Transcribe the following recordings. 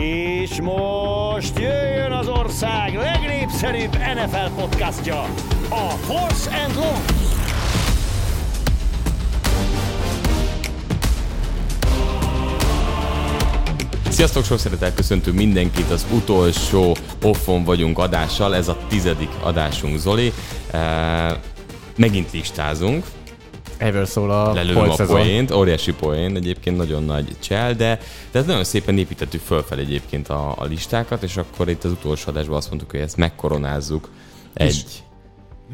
És most jöjjön az ország legnépszerűbb NFL podcastja, a Force and Long. Sziasztok, sok szeretettel köszöntünk mindenkit az utolsó offon vagyunk adással, ez a tizedik adásunk Zoli. E, megint listázunk, Ever szól a lelőm a poént, óriási poén, egyébként nagyon nagy csel, de, de ez nagyon szépen építettük fölfel egyébként a, a listákat, és akkor itt az utolsó adásban azt mondtuk, hogy ezt megkoronázzuk egy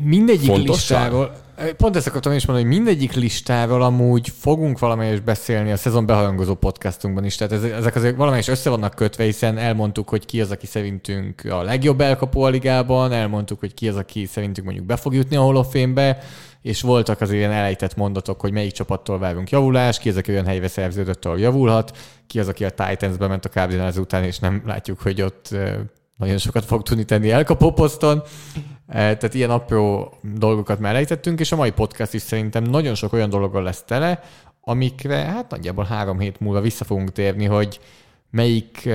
mindegyik fontossal? listáról, pont ezt akartam is mondani, hogy mindegyik listáról amúgy fogunk valamelyest beszélni a szezon behajangozó podcastunkban is, tehát ezek azért valamelyest össze vannak kötve, hiszen elmondtuk, hogy ki az, aki szerintünk a legjobb elkapó a ligában, elmondtuk, hogy ki az, aki szerintünk mondjuk be fog jutni a Hall of Fame-be, és voltak az ilyen elejtett mondatok, hogy melyik csapattól várunk javulást, ki az, aki olyan helyre szerződött, ahol javulhat, ki az, aki a Titans-be ment a Cardinals után, és nem látjuk, hogy ott nagyon sokat fog tudni tenni elkapó poszton. Tehát ilyen apró dolgokat már elejtettünk, és a mai podcast is szerintem nagyon sok olyan dologgal lesz tele, amikre hát nagyjából három hét múlva vissza fogunk térni, hogy melyik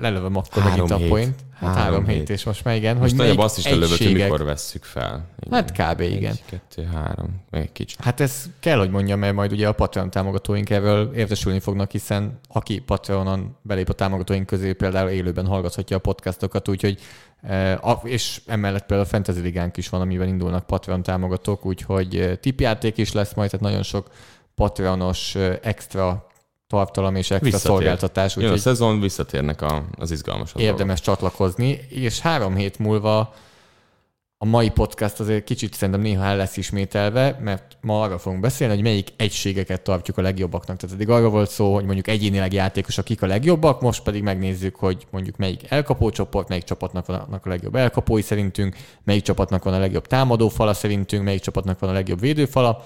lelövöm akkor Három megint a hét. point. Hát három, Három hét. hét. és most már igen, Most hogy melyik azt is lelövött, hogy mikor vesszük fel. Hát kb. igen. Egy, kettő, három, meg egy kicsit. Hát ez kell, hogy mondjam, mert majd ugye a Patreon támogatóink erről értesülni fognak, hiszen aki Patreonon belép a támogatóink közé, például élőben hallgathatja a podcastokat, úgyhogy eh, a- és emellett például a Fantasy Ligánk is van, amiben indulnak Patreon támogatók, úgyhogy eh, tipjáték is lesz majd, tehát nagyon sok Patreonos eh, extra tartalom és extra Visszatér. szolgáltatás, Jön a szezon, visszatérnek a, az izgalmas dolgok. érdemes csatlakozni, és három hét múlva a mai podcast azért kicsit szerintem néha el lesz ismételve, mert ma arra fogunk beszélni, hogy melyik egységeket tartjuk a legjobbaknak. Tehát eddig arra volt szó, hogy mondjuk egyénileg játékosok kik a legjobbak, most pedig megnézzük, hogy mondjuk melyik elkapó csoport, melyik csapatnak vannak a legjobb elkapói szerintünk, melyik csapatnak van a legjobb támadófala szerintünk, melyik csapatnak van a legjobb védőfala.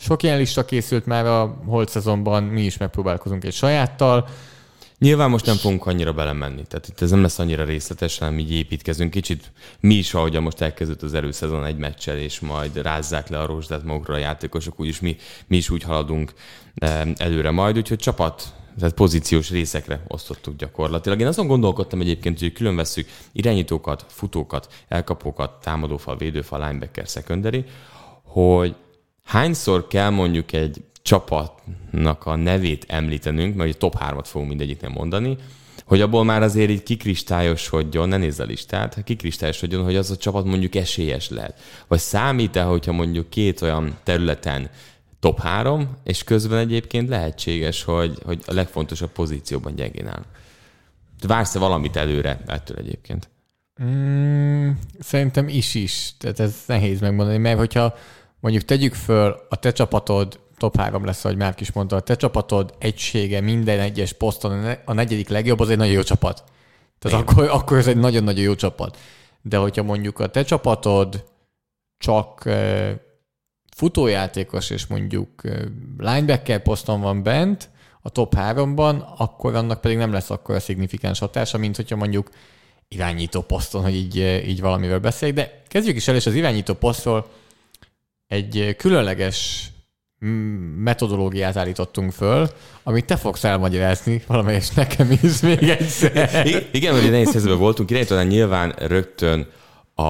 Sok ilyen lista készült már a holt szezonban, mi is megpróbálkozunk egy sajáttal. Nyilván most nem fogunk annyira belemenni, tehát itt ez nem lesz annyira részletes, hanem így építkezünk. Kicsit mi is, ahogyan most elkezdődött az előszezon egy meccsel, és majd rázzák le a rozsdát magukra a játékosok, úgyis mi, mi is úgy haladunk eh, előre majd, úgyhogy csapat, tehát pozíciós részekre osztottuk gyakorlatilag. Én azon gondolkodtam egyébként, hogy külön vesszük irányítókat, futókat, elkapókat, támadófal, védőfal, linebacker, secondary, hogy hányszor kell mondjuk egy csapatnak a nevét említenünk, mert ugye top 3-at fogunk mindegyiknél mondani, hogy abból már azért így kikristályosodjon, ne nézz a listát, kikristályosodjon, hogy az a csapat mondjuk esélyes lehet. Vagy számít-e, hogyha mondjuk két olyan területen top 3, és közben egyébként lehetséges, hogy, hogy a legfontosabb pozícióban gyengén áll. Vársz-e valamit előre ettől egyébként? Mm, szerintem is is. Tehát ez nehéz megmondani, mert hogyha mondjuk tegyük föl, a te csapatod top 3 lesz, ahogy Márk is mondta, a te csapatod egysége minden egyes poszton a ne- a negyedik legjobb, az egy nagyon jó csapat. Tehát akkor, akkor ez egy nagyon-nagyon jó csapat. De hogyha mondjuk a te csapatod csak eh, futójátékos, és mondjuk eh, linebacker poszton van bent, a top 3-ban, akkor annak pedig nem lesz akkor a szignifikáns hatása, mint hogyha mondjuk irányító poszton, hogy így, így valamivel beszéljek. De kezdjük is el, és az irányító posztról egy különleges metodológiát állítottunk föl, amit te fogsz elmagyarázni, valamelyes nekem is még egyszer. Igen, hogy nehéz helyzetben voltunk, irányítónál nyilván rögtön a,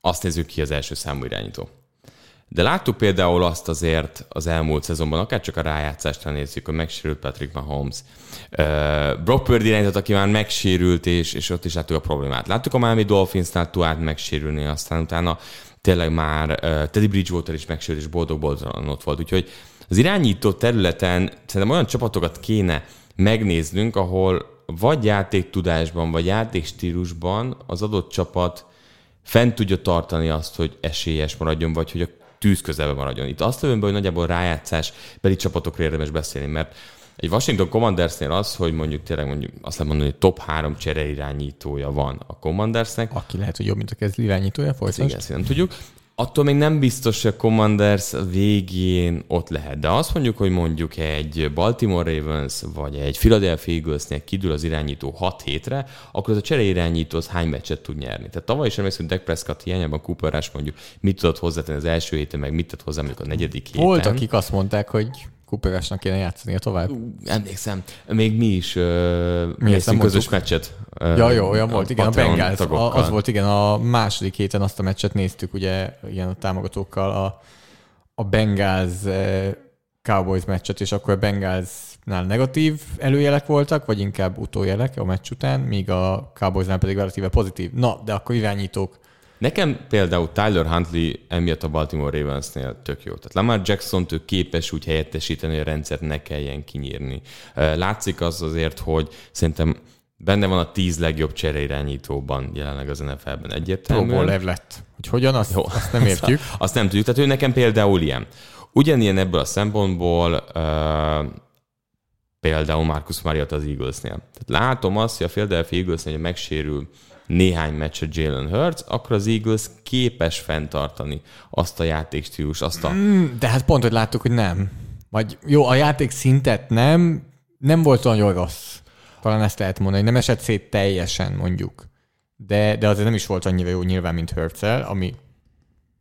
azt nézzük ki az első számú irányító. De láttuk például azt azért az elmúlt szezonban, akár csak a rájátszást nézzük, hogy megsérült Patrick Mahomes. Uh, Brock Purdy irányított, aki már megsérült, és, és ott is láttuk a problémát. Láttuk a Miami Dolphinsnál Tuát megsérülni, aztán utána tényleg már Teddy Bridgewater is megsérült, és boldog-boldogan ott volt. Úgyhogy az irányító területen szerintem olyan csapatokat kéne megnéznünk, ahol vagy játéktudásban, vagy játékstílusban az adott csapat fent tudja tartani azt, hogy esélyes maradjon, vagy hogy a tűz közelben maradjon. Itt azt lövöm be, hogy nagyjából rájátszás beli csapatokra érdemes beszélni, mert egy Washington Commandersnél az, hogy mondjuk tényleg mondjuk azt lehet mondani, hogy top három csere irányítója van a Commandersnek, Aki lehet, hogy jobb, mint a kezdő irányítója, folytasd. igen, ezt nem tudjuk. Attól még nem biztos, hogy a Commanders végén ott lehet. De azt mondjuk, hogy mondjuk egy Baltimore Ravens vagy egy Philadelphia Eaglesnél kidül az irányító 6 hétre, akkor az a csere irányító az hány meccset tud nyerni. Tehát tavaly is emlékszem, hogy Dak Prescott hiányában Cooper Rush mondjuk mit tudott hozzátenni az első héten, meg mit tett hozzá mondjuk a negyedik héten. Volt, akik azt mondták, hogy Cooperesnak kéne játszania tovább. Emlékszem, még mi is néztünk közös meccset. Ja, jó, olyan volt, igen, a Bengals. A, az volt, igen, a második héten azt a meccset néztük, ugye, ilyen a támogatókkal a, a Bengals Cowboys meccset, és akkor a Bengalsnál negatív előjelek voltak, vagy inkább utójelek a meccs után, míg a Cowboysnál pedig relatíve pozitív. Na, de akkor irányítók. Nekem például Tyler Huntley emiatt a Baltimore Ravensnél tök jó. Tehát Lamar jackson ő képes úgy helyettesíteni, hogy a rendszert ne kelljen kinyírni. Látszik az azért, hogy szerintem benne van a tíz legjobb csereirányítóban jelenleg az NFL-ben Pro egyértelműen. Bowler lett. Hogy hogyan, azt, Jó. azt nem értjük. Azt nem tudjuk. Tehát ő nekem például ilyen. Ugyanilyen ebből a szempontból uh, például Marcus Mariota az Eaglesnél. Tehát látom azt, hogy a Philadelphia Eaglesnél, hogy megsérül néhány meccset Jalen Hurts, akkor az Eagles képes fenntartani azt a játékstílus, azt a... Mm, De hát pont, hogy láttuk, hogy nem. Vagy jó, a játék szintet nem, nem volt olyan rossz. Talán ezt lehet mondani. Nem esett szét teljesen, mondjuk. De, de azért nem is volt annyira jó nyilván, mint Hurtsel, ami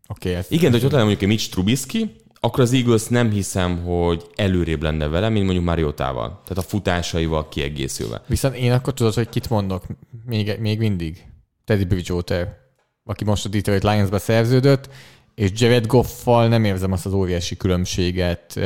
oké, okay, ez Igen, de hogy ott lenne mondjuk egy Mitch Trubisky, akkor az Eagles nem hiszem, hogy előrébb lenne vele, mint mondjuk Mariotával. Tehát a futásaival kiegészülve. Viszont én akkor tudod, hogy kit mondok még, még mindig. Teddy Bridgewater, aki most a Detroit Lions-ba szerződött, és Jared Goffal nem érzem azt az óriási különbséget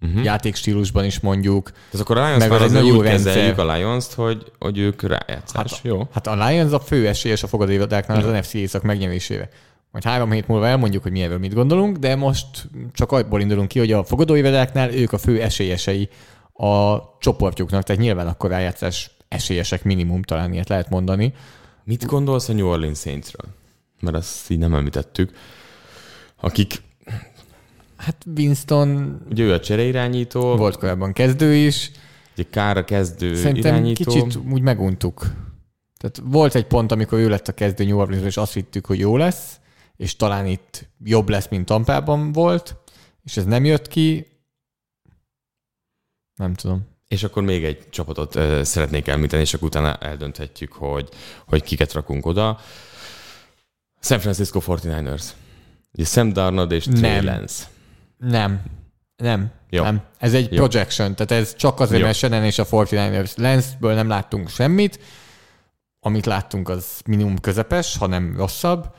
Uh-huh. játékstílusban is mondjuk. Ez akkor a Lions Meg már az úgy jó kezeljük a Lions-t, hogy, hogy ők rájátszás. Hát, jó. Hát a Lions a fő esélyes a fogadóivadáknál az NFC észak megnyerésére. Majd három hét múlva elmondjuk, hogy mi erről mit gondolunk, de most csak abból indulunk ki, hogy a fogadóivadáknál ők a fő esélyesei a csoportjuknak, tehát nyilván akkor rájátszás esélyesek minimum, talán ilyet lehet mondani. Mit gondolsz a New Orleans Saintsről? Mert azt így nem említettük. Akik, Hát Winston ugye ő a csereirányító, volt korábban kezdő is, ugye Kára kezdő szerintem irányító. kicsit úgy meguntuk. Tehát volt egy pont, amikor ő lett a kezdő New Orleansban, és azt hittük, hogy jó lesz, és talán itt jobb lesz, mint Tampában volt, és ez nem jött ki. Nem tudom. És akkor még egy csapatot uh, szeretnék említeni, és akkor utána eldönthetjük, hogy, hogy kiket rakunk oda. San Francisco 49ers. Ugye Sam Darnold és Trey Nem. Lance. Nem. Nem. Jó. Nem. Ez egy Jó. projection, tehát ez csak azért, Jó. mert Shannon és a 49ers Lance-ből nem láttunk semmit. Amit láttunk, az minimum közepes, hanem rosszabb.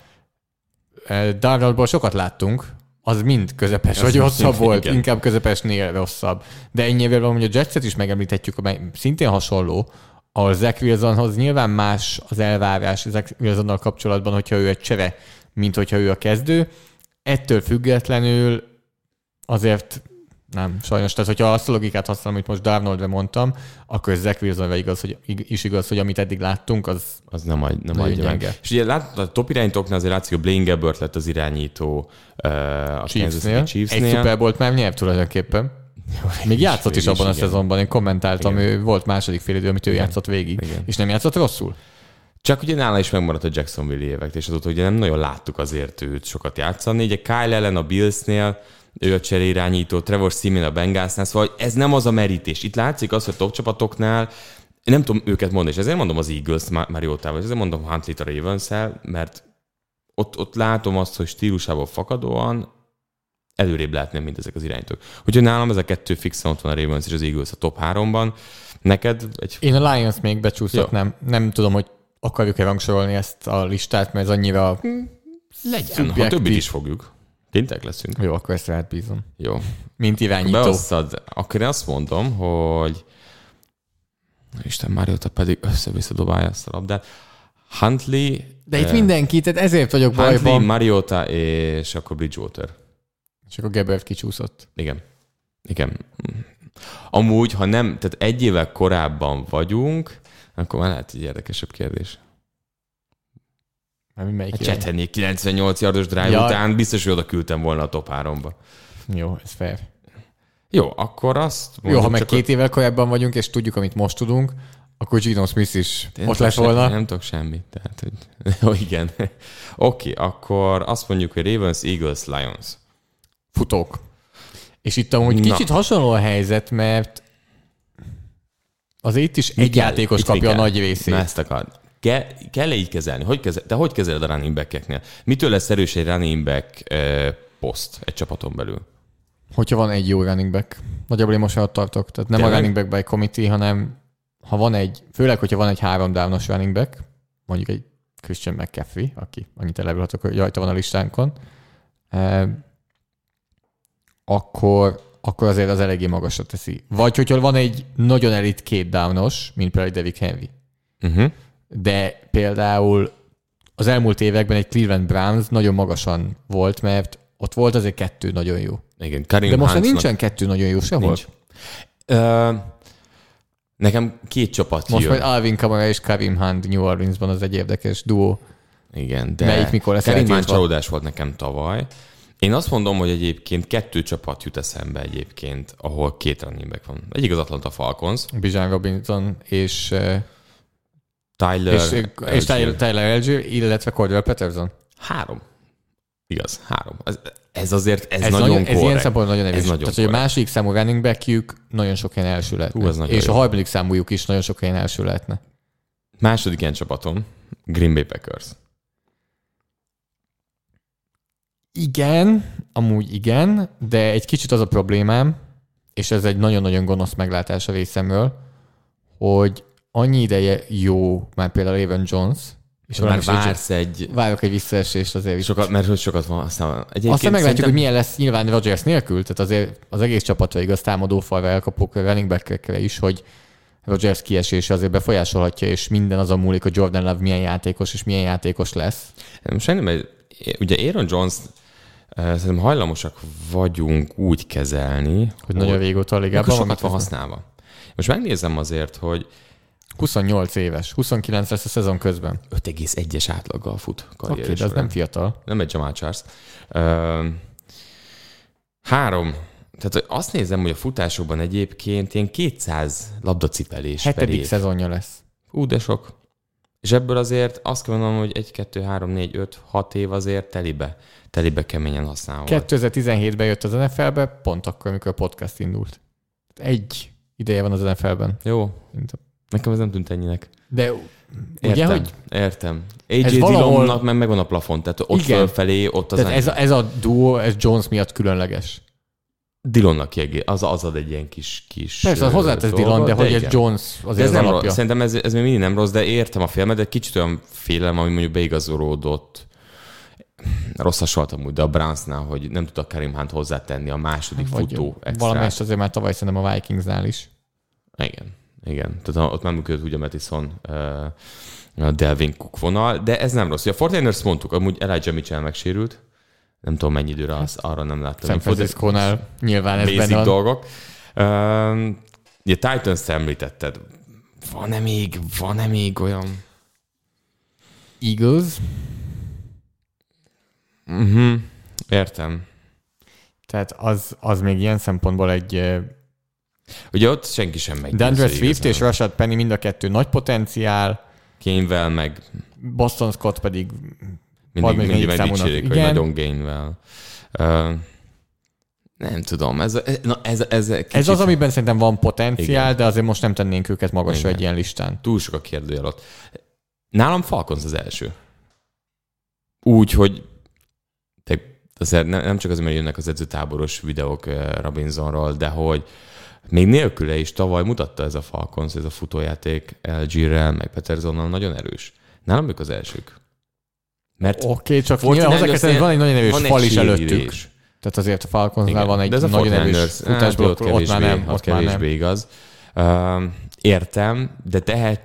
Darnoldból sokat láttunk, az mind közepes, Az vagy rosszabb volt, igen. inkább közepesnél rosszabb. De ennyivel van, hogy a Jetset is megemlíthetjük, amely szintén hasonló, a Zach Wilsonhoz nyilván más az elvárás Zach Wilsonnal kapcsolatban, hogyha ő egy csere, mint hogyha ő a kezdő. Ettől függetlenül azért nem, sajnos. Tehát, hogyha azt a logikát használom, amit most Darnoldra mondtam, akkor ez Zach Wilsonra igaz, hogy, is igaz, hogy amit eddig láttunk, az Az nem, adj, nem adja meg. gyenge. És ugye lát, a top irányítóknál azért látszik, hogy Blaine Gabbert lett az irányító uh, a Chiefsnél. City Egy Chiefsnél. Super Bowl már nyert tulajdonképpen. Még játszott is végül abban a igen. szezonban, én kommentáltam, Igen. ő volt második fél idő, amit ő játszott végig, Igen. és nem játszott rosszul. Csak ugye nála is megmaradt a Jacksonville évek, és azóta ugye nem nagyon láttuk azért őt sokat játszani. Ugye Kyle Allen a Billsnél, ő a cseréirányító, Trevor Simeon a Bengalsnál, szóval ez nem az a merítés. Itt látszik az, hogy a top csapatoknál én nem tudom őket mondani, és ezért mondom az Eagles Mar- Mariotával, és ezért mondom Huntley-t a ravens mert ott, ott látom azt, hogy stílusából fakadóan előrébb lehetne, mint ezek az irányítók. Úgyhogy nálam ez a kettő fixen ott van a Ravens és az Eagles a top háromban. Neked egy Én a Lions még becsúsztatnám. Nem tudom, hogy akarjuk-e rangsorolni ezt a listát, mert ez annyira legyen, ha többit is fogjuk. Kénytek leszünk. Jó, akkor ezt rád bízom. Jó. Mint irányító. Beosztad. Akkor én azt mondom, hogy Isten Mariota pedig össze-vissza dobálja ezt a labdát. Huntley, De itt eh, mindenki, tehát ezért vagyok Huntley, bajban. Mariota és akkor Bridgewater. És akkor Gebert kicsúszott. Igen. Igen. Amúgy, ha nem, tehát egy évvel korábban vagyunk, akkor már lehet egy érdekesebb kérdés. Már melyik Hát irány? Csethenyi 98 yardos drive Ja. után biztos, hogy oda küldtem volna a top 3-ba. Jó, ez fair. Jó, akkor azt Jó, ha meg két évvel korábban vagyunk, és tudjuk, amit most tudunk, akkor Gino Smith is Én ott tudok lett semmi- volna. Nem tudok semmit. Tehát, hogy... Jó, igen. Oké, okay, akkor azt mondjuk, hogy Ravens, Eagles, Lions. futók. És itt amúgy Na. kicsit hasonló a helyzet, mert azért itt is egy kell? játékos kapja a kell? nagy részét. Na ezt akar. Ke- kell-e így kezelni? Hogy kezel- te hogy kezeled a running back-eknél? Mitől lesz erős egy running back eh, poszt egy csapaton belül? Hogyha van egy jó running back. Nagyjából én most ott tartok. Tehát nem Tényleg? a running back by committee, hanem ha van egy, főleg, hogyha van egy három downos running back, mondjuk egy Christian McCaffrey, aki annyit elárulhatok, hogy rajta van a listánkon, eh, akkor, akkor azért az eléggé magasra teszi. Vagy hogyha van egy nagyon elit két downos, mint például Derrick Henry, Uh-huh. De például az elmúlt években egy Cleveland Browns nagyon magasan volt, mert ott volt azért kettő nagyon jó. Igen, Karim De most már nincsen kettő nagyon jó sehol. Nincs. Ö, nekem két csapat Most jön. majd Alvin Kamara és Karim Hunt New Orleansban az egy érdekes duó. Igen, de Melyik mikor lesz Karim Hunt csalódás volt nekem tavaly. Én azt mondom, hogy egyébként kettő csapat jut eszembe egyébként, ahol két running back van. Egyik az Atlanta Falcons, Bijan Robinson és, Tyler, és, és Algier. Tyler, Tyler Algier, illetve Cordell Patterson. Három. Igaz, három. Ez, ez azért, ez, Ez, nagyon nagyon, ez ilyen korrekt. szempontból nagyon erős. Ez nagyon Tehát, hogy a korrekt. második számú running backjük nagyon sok helyen első lehetne. Hú, ez nagyon és jó. a harmadik számújuk is nagyon sok helyen első lehetne. Második ilyen csapatom, Green Bay Packers. Igen, amúgy igen, de egy kicsit az a problémám, és ez egy nagyon-nagyon gonosz meglátás a részemről, hogy annyi ideje jó már például Evan Jones, és Már vársz egy... várok egy visszaesést azért. Sokat, mert hogy sokat van, aztán egyébként Aztán meglátjuk, szerintem- hogy milyen lesz nyilván Rodgers nélkül, tehát azért az egész csapatra igaz támadó falra elkapok a running back is, hogy Rodgers kiesése azért befolyásolhatja, és minden azon múlik, hogy Jordan Love milyen játékos, és milyen játékos lesz. Most nem, mert ugye Aaron Jones eh, szerintem hajlamosak vagyunk úgy kezelni, Hogy nagyon régóta a ligában sokat van használva. Most megnézem azért, hogy 28 éves, 29 lesz a szezon közben. 5,1-es átlaggal fut Oké, karrier okay, de az nem fiatal. nem egy Jamal Charles. Uh, három. Tehát azt nézem, hogy a futásokban egyébként ilyen 200 labdacipelés per Hetedik év. szezonja lesz. Ú, de sok. És ebből azért azt kell mondanom, hogy 1, 2, 3, 4, 5, 6 év azért telibe, telibe keményen használva. 2017-ben jött az NFL-be, pont akkor, amikor a podcast indult. Egy ideje van az NFL-ben. Jó, Mint a- nekem ez nem tűnt ennyinek. De Értem, ugye, hogy értem. AJ Ez Dillonnak valahol- meg megvan a plafon, tehát ott Igen. fölfelé, ott az tehát ez, a, ez a duo, ez Jones miatt különleges. Dillonnak kiegé, az, az ad egy ilyen kis... kis Persze, az hozzátesz dolgot, Dillon, de hogy igen. egy Jones De azért ez az nem alapja. rossz. Szerintem ez, ez még mindig nem rossz, de értem a filmet, de kicsit olyan félelem, ami mondjuk beigazolódott. Rossz hasonlat amúgy, de a Brownsnál, hogy nem tudta Karim Hunt hozzátenni a második Vagy futó extrát. valamelyest azért már tavaly szerintem a Vikingsnál is. Igen, igen. Tehát ott már működött ugye Mattison, uh, a Delvin Cook vonal, de ez nem rossz. A 49ers mondtuk, amúgy Elijah Mitchell megsérült. Nem tudom mennyi időre, az, arra nem láttam. San Francisco-nál nyilván ez basic benne dolgok. Um, ugye Titans-t említetted. Van-e még, van-e még olyan... Eagles, Uh-huh. Értem. tehát az, az még ilyen szempontból egy eh, Ugye ott senki sem megy. DeAndre Swift és Rashad Penny mind a kettő nagy potenciál, Gainwell meg Boston Scott pedig mindig, mindig megdicsérik, hogy nagyon Gainwell. Uh, nem tudom, ez, na, ez, ez, kicsit ez az, amiben szerintem van potenciál, Igen. de azért most nem tennénk őket magasra egy ilyen listán. túl sok a kérdőjel ott. Nálam Falcons az első. Úgy, hogy te, azért ne- nem csak azért, mert jönnek az edzőtáboros videók eh, Robinsonról, de hogy még nélküle is tavaly mutatta ez a Falcons, ez a futójáték LG-rel, meg Petersonnal nagyon erős. Nálam ők az elsők. Mert Oké, okay, csak nyilván hozzá kell tenni, van egy nagyon erős fal is előttük. Tehát azért a Falconsnál van egy De ez a nagyon 49ers, erős futásblokk, ott ott már nem, kevésbé- ott már kevésbé nem. igaz. Uh, értem, de tehet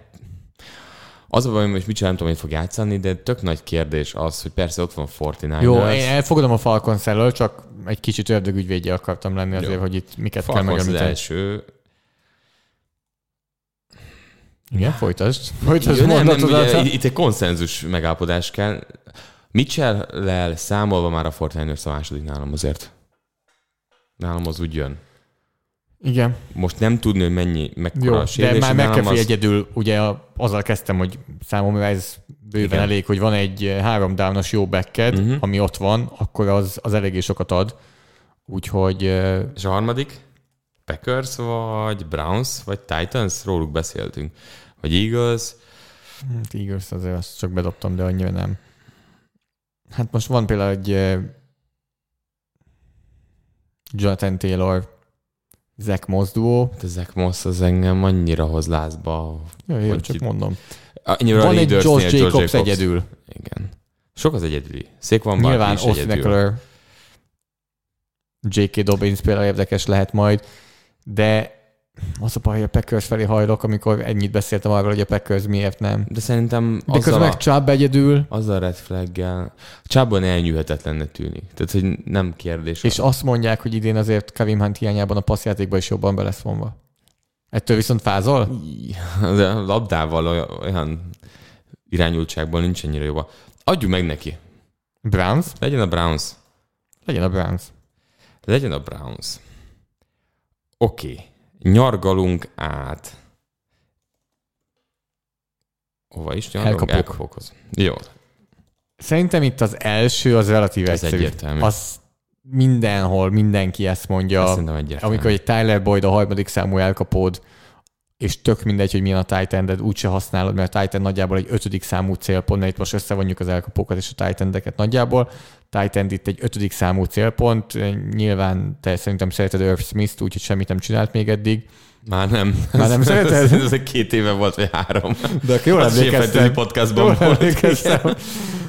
az a baj, hogy mit nem tudom, hogy fog játszani, de tök nagy kérdés az, hogy persze ott van 49ers. Jó, én elfogadom a Falcons elől, csak egy kicsit ördögügyvédje akartam lenni azért, Jó. hogy itt miket kell Falcons az megemlíteni. első. Igen, folytasd. Folytasd Jó, nem, nem, ugye, itt egy konszenzus megállapodás kell. Mitchell-lel számolva már a 49ers a második nálam azért. Nálam az úgy jön. Igen, Most nem tudni, hogy mennyi, mekkora jó, a de sérülés. már nálam McAfee az- egyedül, ugye azzal kezdtem, hogy számomra ez bőven Igen. elég, hogy van egy eh, három downos jó backed, Mhm. ami ott van, akkor az, az eléggé sokat ad. Úgyhogy eh, És a harmadik? Packers, vagy Browns, vagy Titans? Róluk beszéltünk. Vagy Eagles. hát Eagles azért azt csak bedobtam, de annyira nem. Hát most van például egy eh, Jonathan Taylor, Zach Moss duó. Hát ezek most az engem annyira hoz lázba. Jó, Hogy csak itt- mondom. Annyira Van egy Leadersnél Josh Jacobs, egyedül. Igen. Sok az egyedüli. Szék van Nyilván Austin. Eckler, J.K. Dobbins például érdekes lehet majd, de az a baj, hogy a Packers felé hajlok, amikor ennyit beszéltem arról, hogy a Packers miért nem. De szerintem De közben meg Chubb egyedül, azzal a red flaggel Csában elnyűhetetlennek tűnik. Tehát, hogy nem kérdés. és azt mondják, hogy idén azért Kevin Hunt hiányában a passzjátékban is jobban be lesz vonva. Ettől viszont fázol? De a labdával olyan, irányultságból nincs ennyire jó. Adjuk meg neki. Browns? Legyen a Browns. Legyen a Browns. Legyen a Browns. Oké. Okay. Nyargalunk át. Hova is nyargalunk? Elkapok. Elkapokhoz. Jó. Szerintem itt az első az relatív Ez egyszerű. egyértelmű. Az mindenhol, mindenki ezt mondja. Ezt szerintem egyértelmű. amikor egy Tyler Boyd a harmadik számú elkapód, és tök mindegy, hogy milyen a titan de úgyse használod, mert a Titan nagyjából egy ötödik számú célpont, mert itt most összevonjuk az elkapókat és a titan nagyjából. Titan itt egy ötödik számú célpont, nyilván te szerintem szereted Irv Smith-t, úgyhogy semmit nem csinált még eddig. Már nem. Már nem Ez- szereted? Ez, ez egy két éve volt, vagy három. De akkor jól emlékeztem. podcastban Jól volt. emlékeztem.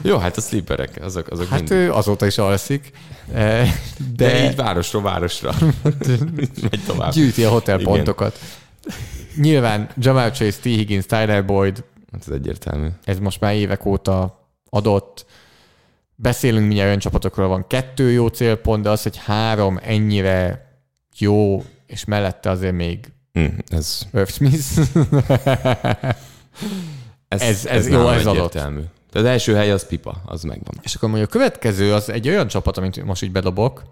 Jó, hát a sleeperek, azok, azok Hát mind. ő azóta is alszik, eh, De, de, így városról városra. Megy tovább. gyűjti a hotelpontokat. Nyilván Jamal Chase, T. Higgins, Tyler Boyd, Hát ez egyértelmű. ez most már évek óta adott. Beszélünk mindjárt olyan csapatokról, van kettő jó célpont, de az, hogy három ennyire jó, és mellette azért még Hm, ez, Irv Smith. ez, Ez- ez jó, ez adott. egyértelmű. De az első hely az pipa, az megvan. és akkor mondjuk a következő az egy olyan csapat, amit most így bedobok,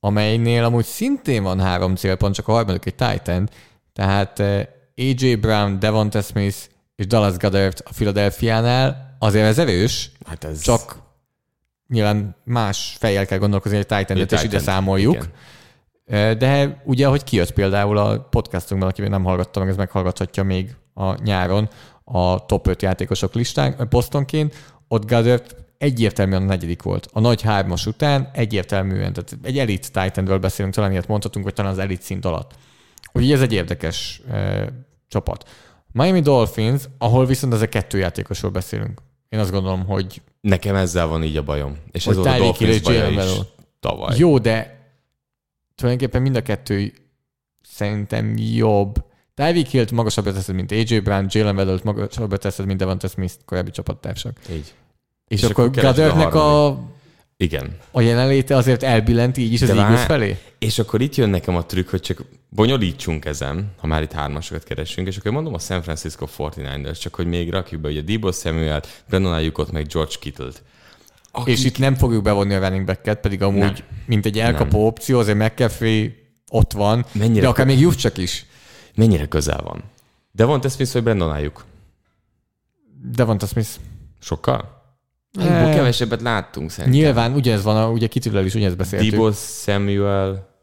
amelynél amúgy szintén van három célpont, csak a harmadik egy Titan, tehát eh, AJ Brown, Devonta Smith és Dallas Goddard a Philadelphiánál, azért ez erős, Hát ez csak nyilván más fejjel kell gondolkozni, hogy Titan-et is ide Titan, számoljuk. igen. De ugye, hogy kijött például a podcastunkban, aki még nem hallgatta meg, ez meghallgathatja még a nyáron a top 5 játékosok listán, posztonként, ott Goddard egyértelműen a negyedik volt. A nagy hármas után egyértelműen, tehát egy elit Titanről beszélünk, talán ilyet mondhatunk, vagy talán az elit szint alatt. Úgyhogy ez egy érdekes e, csapat. Miami Dolphins, ahol viszont ezek kettő játékosról beszélünk. Én azt gondolom, hogy Nekem ezzel van így a bajom. És Hogy ez volt a Dolphins baja is tavaly. Jó, de tulajdonképpen mind a kettő szerintem jobb. Tyreek Hill-t magasabbra teszed, mint AJ Brown, Jalen Waddle-t magasabbra teszed, mint Devonta Smith, korábbi csapattársak. Így. És, És akkor, akkor a Goddardnek a, Igen. a jelenléte azért elbillent így is az De Eagles vár- felé? És akkor itt jön nekem a trükk, hogy csak bonyolítsunk ezen, ha már itt hármasokat keresünk, és akkor mondom a San Francisco 49ers, csak hogy még rakjuk be ugye Debo Samuel-t, Brandon Ayukot, meg George Kittle-t. Akik... És itt nem fogjuk bevonni a running back pedig amúgy, Nem. mint egy elkapó opció, azért McCaffrey ott van, Mennyire de akár még Juszcsak is. Mennyire közel van? De van Smith, vagy Brandon Ayuk? Devonta Smith. Sokkal? Ayukból kevesebbet láttunk szerintem. Nyilván ugyanez van, a, ugye Kitűrrel is ugyanezt beszéltük. Debo Samuel...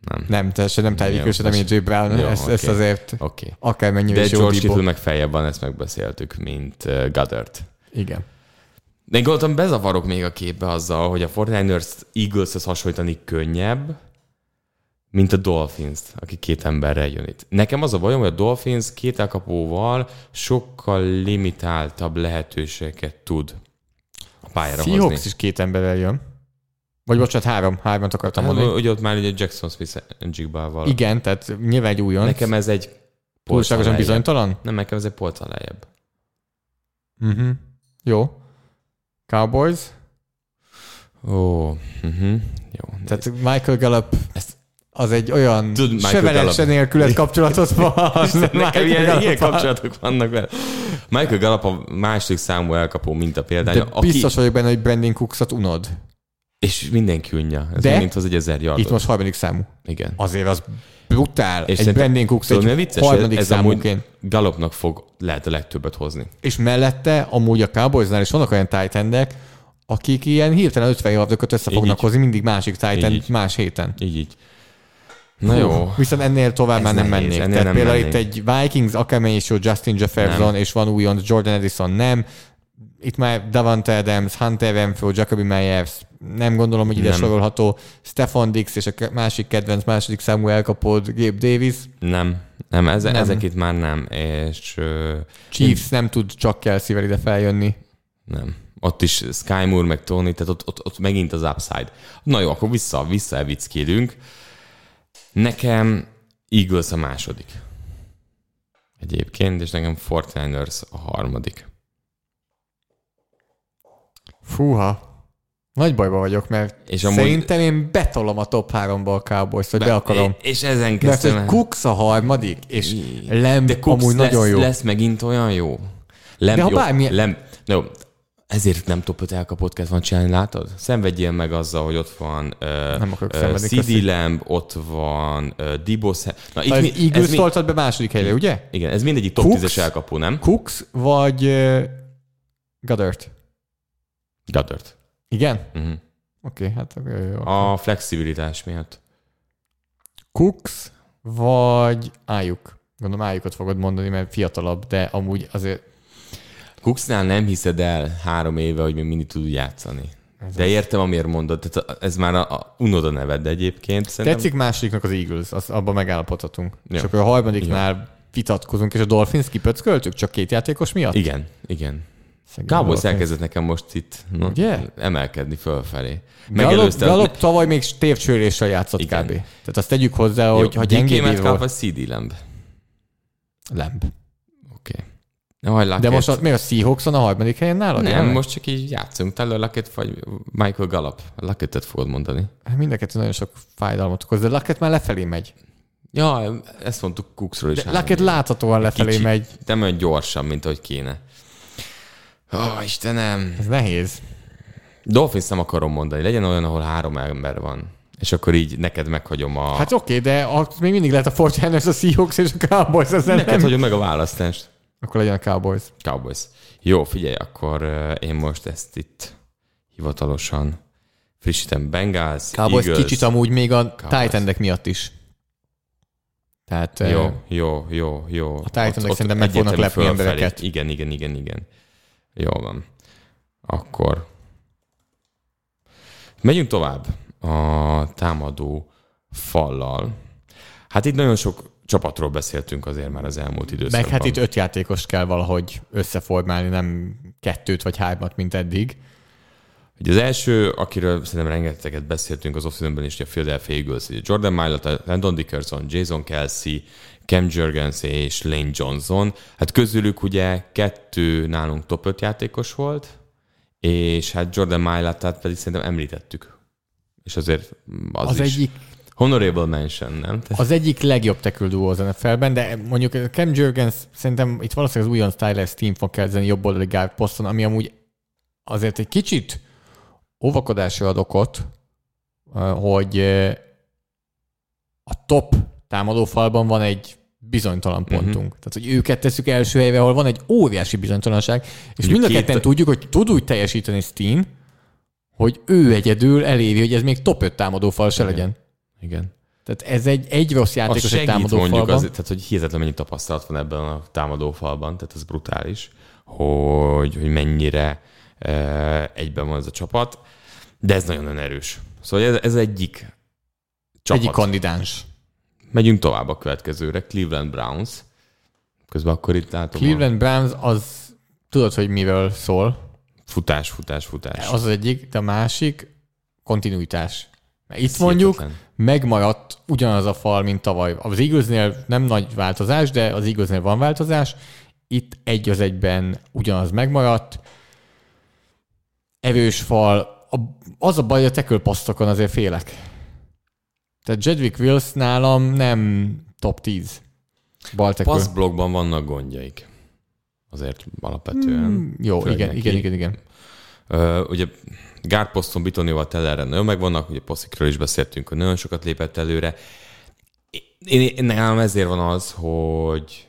Nem. Nem, teljesen nem Tyreek se nem AJ Brown, Jó, ezt, ezt oké. azért. Okay. akármennyire De is jó George. Kittle meg feljebb van, ezt megbeszéltük, mint uh, Goddard. Igen. De én gondoltam, bezavarok még a képbe azzal, hogy a 49ers Eagles-hez hasonlítani könnyebb, mint a Dolphins, aki két emberrel jön itt. Nekem az a bajom, hogy a Dolphins két elkapóval sokkal limitáltabb lehetőségeket tud a pályára Seahawks hozni. is két emberrel jön. Vagy bocsánat, három, hármat akartam Hát, mondani. ugye ott már ugye Jackson Smith Jigba-val. Igen, tehát nyilván egy újonc. Nekem ez egy túlságosan bizonytalan? Nem, nekem ez egy polccal lejjebb. Uh-huh. Jó. Cowboys. Ó, uh-huh. jó. Tehát Michael Gallup Ezt- az egy olyan Michael se nélkület kapcsolatot van. Nekem Michael ilyen, ilyen kapcsolatok vannak vele. Michael Gallup a második számú elkapó minta példánya, De aki, biztos vagyok benne, hogy Brandon Cooksot unod. és mindenki unja. Ez De- mint az egy ezer yardot. Itt most harmadik számú. Igen. Azért az brutál. És egy Brandon Cooks Tudod, egy vicces? harmadik Ez számúként. Gallopnak fog lehet a legtöbbet hozni. És mellette amúgy a Cowboysnál is vannak olyan tight akik ilyen hirtelen 50 yardokat össze fognak hozni mindig másik tight más héten. Így, így. Na jó. Viszont ennél tovább Ez már nem nehéz, mennék. Tehát nem például mennék. itt egy Vikings, akármennyi is jó Justin Jefferson, Nem. és van újonc Jordan Edison, nem. Itt már Davante Adams, Hunter Renfro, Jacoby Myers, nem gondolom, hogy ide Nem. sorolható Stefan Dix és a másik kedvenc második számú elkapott Gabe Davis. Nem, nem, eze, Nem. ezek itt már nem, és ö, Chiefs nem tud csak Kelsey-vel ide feljönni. nem. Ott is Sky Moore, meg Tony, tehát ott, ott, ott megint az upside. Na jó, akkor vissza, vissza evickélünk. Nekem Eagles a második. Egyébként, és nekem 49ers a harmadik. Fúha. Nagy bajba vagyok, mert És amúgy- szerintem én betolom a top 3-ba a Cowboys, hogy be, akarom. És ezen Mert kezdtem el- Cooks a harmadik, és Lamb De Cooks amúgy lesz, nagyon jó. lesz megint olyan jó. Lem, De ha jó, bármilyen- Lem, jó, ezért nem top 5 elkapott van csinálni, látod? Szenvedjél meg azzal, hogy ott van uh, Nem uh, CD. Lamb, ott van uh, Debo Sam- Na, itt mi, Eagles mi, toltad be második helyre, ugye? igen, ez mindegyik top Cooks? 10-es elkapó, nem? Cooks vagy uh, Goddard? Goddard. Igen? Uh-huh. Oké, okay, hát akkor jó. A flexibilitás miatt. Cooks vagy Ájuk? Gondolom Ájukat fogod mondani, mert fiatalabb, de amúgy azért Cooksnál nem hiszed el három éve, hogy még mindig tud játszani. De értem, amiért mondod. Tehát ez már a, a unod a neved egyébként. Szerintem tetszik másodiknak az Eagles, az, abban megállapodhatunk. Jó. És akkor a harmadiknál vitatkozunk, és a Dolphins kipöcköltük csak két játékos miatt? Igen, igen. Cowboys elkezdett nekem most itt no, Ugye? emelkedni fölfelé. Megelőzte Gallup tavaly még tévcsőréssel játszott Igen. kb. Tehát azt tegyük hozzá, hogy ha gyengébb volt. vagy CD Lamb? Lamb. Okay. De most a, mi a Seahawks van a harmadik helyen nálad? Nem, jelenleg? most csak így játszunk. Tyler Lockett vagy Michael Gallup. Lockettet fogod mondani. Hát Mind a kettő nagyon sok fájdalmat okoz, de Luckett már lefelé megy. Ja, ezt mondtuk Cooksról is. De Luckett láthatóan lefelé Kicsi. megy. Nem olyan gyorsan, mint ahogy kéne. Ó, oh, Istenem. Ez nehéz. Dolphins nem akarom mondani. Legyen olyan, ahol három ember van. És akkor így neked meghagyom a... Hát oké, de az még mindig lehet a 49 a Seahawks és a Cowboys, neked nem. hagyom meg a választást. Akkor legyen a Cowboys. Cowboys. Jó, figyelj, akkor uh, én most ezt itt hivatalosan frissítem. Bengals, Cowboys Eagles. kicsit amúgy még a endek miatt is. Tehát Jó, ö, jó, jó, jó. A Titansek szerintem meg fognak lepni embereket. Igen, igen, igen, igen. Jó van. Akkor megyünk tovább a támadó fallal. Hát itt nagyon sok csapatról beszéltünk azért már az elmúlt időszakban. meg hát itt öt játékost kell valahogy összeformálni, nem kettőt vagy hármat, mint eddig. Ugye az első, akiről szerintem rengeteget beszéltünk az off is, ugye a Philadelphia Eagles, ugye Jordan Mailata, Landon Dickerson, Jason Kelsey, Cam Jurgens és Lane Johnson. Hát közülük ugye kettő nálunk top 5 játékos volt, és hát Jordan Mailatát pedig szerintem említettük. És azért az, Az is. egyik Honorable mention, nem? Az egyik legjobb tackle duo az NFL-ben, de mondjuk Cam Jurgens szerintem itt valószínűleg az újon Stylers team fog kezdeni jobb oldali guard poszton, ami amúgy azért egy kicsit óvakodásra ad okot, hogy a top támadófalban van egy bizonytalan pontunk. Uh-huh. Tehát, hogy őket tesszük első helyre, ahol van egy óriási bizonytalanság, és mind a ketten tudjuk, hogy tud úgy teljesíteni Steen, hogy ő egyedül eléri, hogy ez még top 5 támadófal se legyen. Igen. Tehát ez egy, egy rossz Az játékos egy támadó mondjuk, falban. az, tehát hogy hihetetlen mennyi tapasztalat van ebben a támadófalban, tehát ez brutális, hogy, hogy mennyire e, egyben van ez a csapat, de ez nagyon erős. Szóval ez, ez egyik csapat. Egyik kandidáns. Megyünk tovább a következőre, Cleveland Browns. Közben akkor itt látom Cleveland Browns az, tudod, hogy miről szól. a futás, futás, futás. Az az egyik, de a másik kontinuitás. Mert itt mondjuk hihetetlen. Megmaradt ugyanaz a fal, mint tavaly. Az Eaglesnél nem nagy változás, de az Eaglesnél van változás. Itt egy az egyben ugyanaz megmaradt. Evős fal. A, az a baj, hogy a tackle posztokon azért félek. Tehát Jedwick Wills nálam nem top 10 bal tackle. Passzblokkban vannak gondjaik. Azért alapvetően. Mm, Jó, igen, neki. igen, igen, igen. Uh, ugye guard poszton Bitonival Tellerre nagyon megvannak, ugye Poszikről is beszéltünk, hogy nagyon sokat lépett előre. Én, én nálam ezért van az, hogy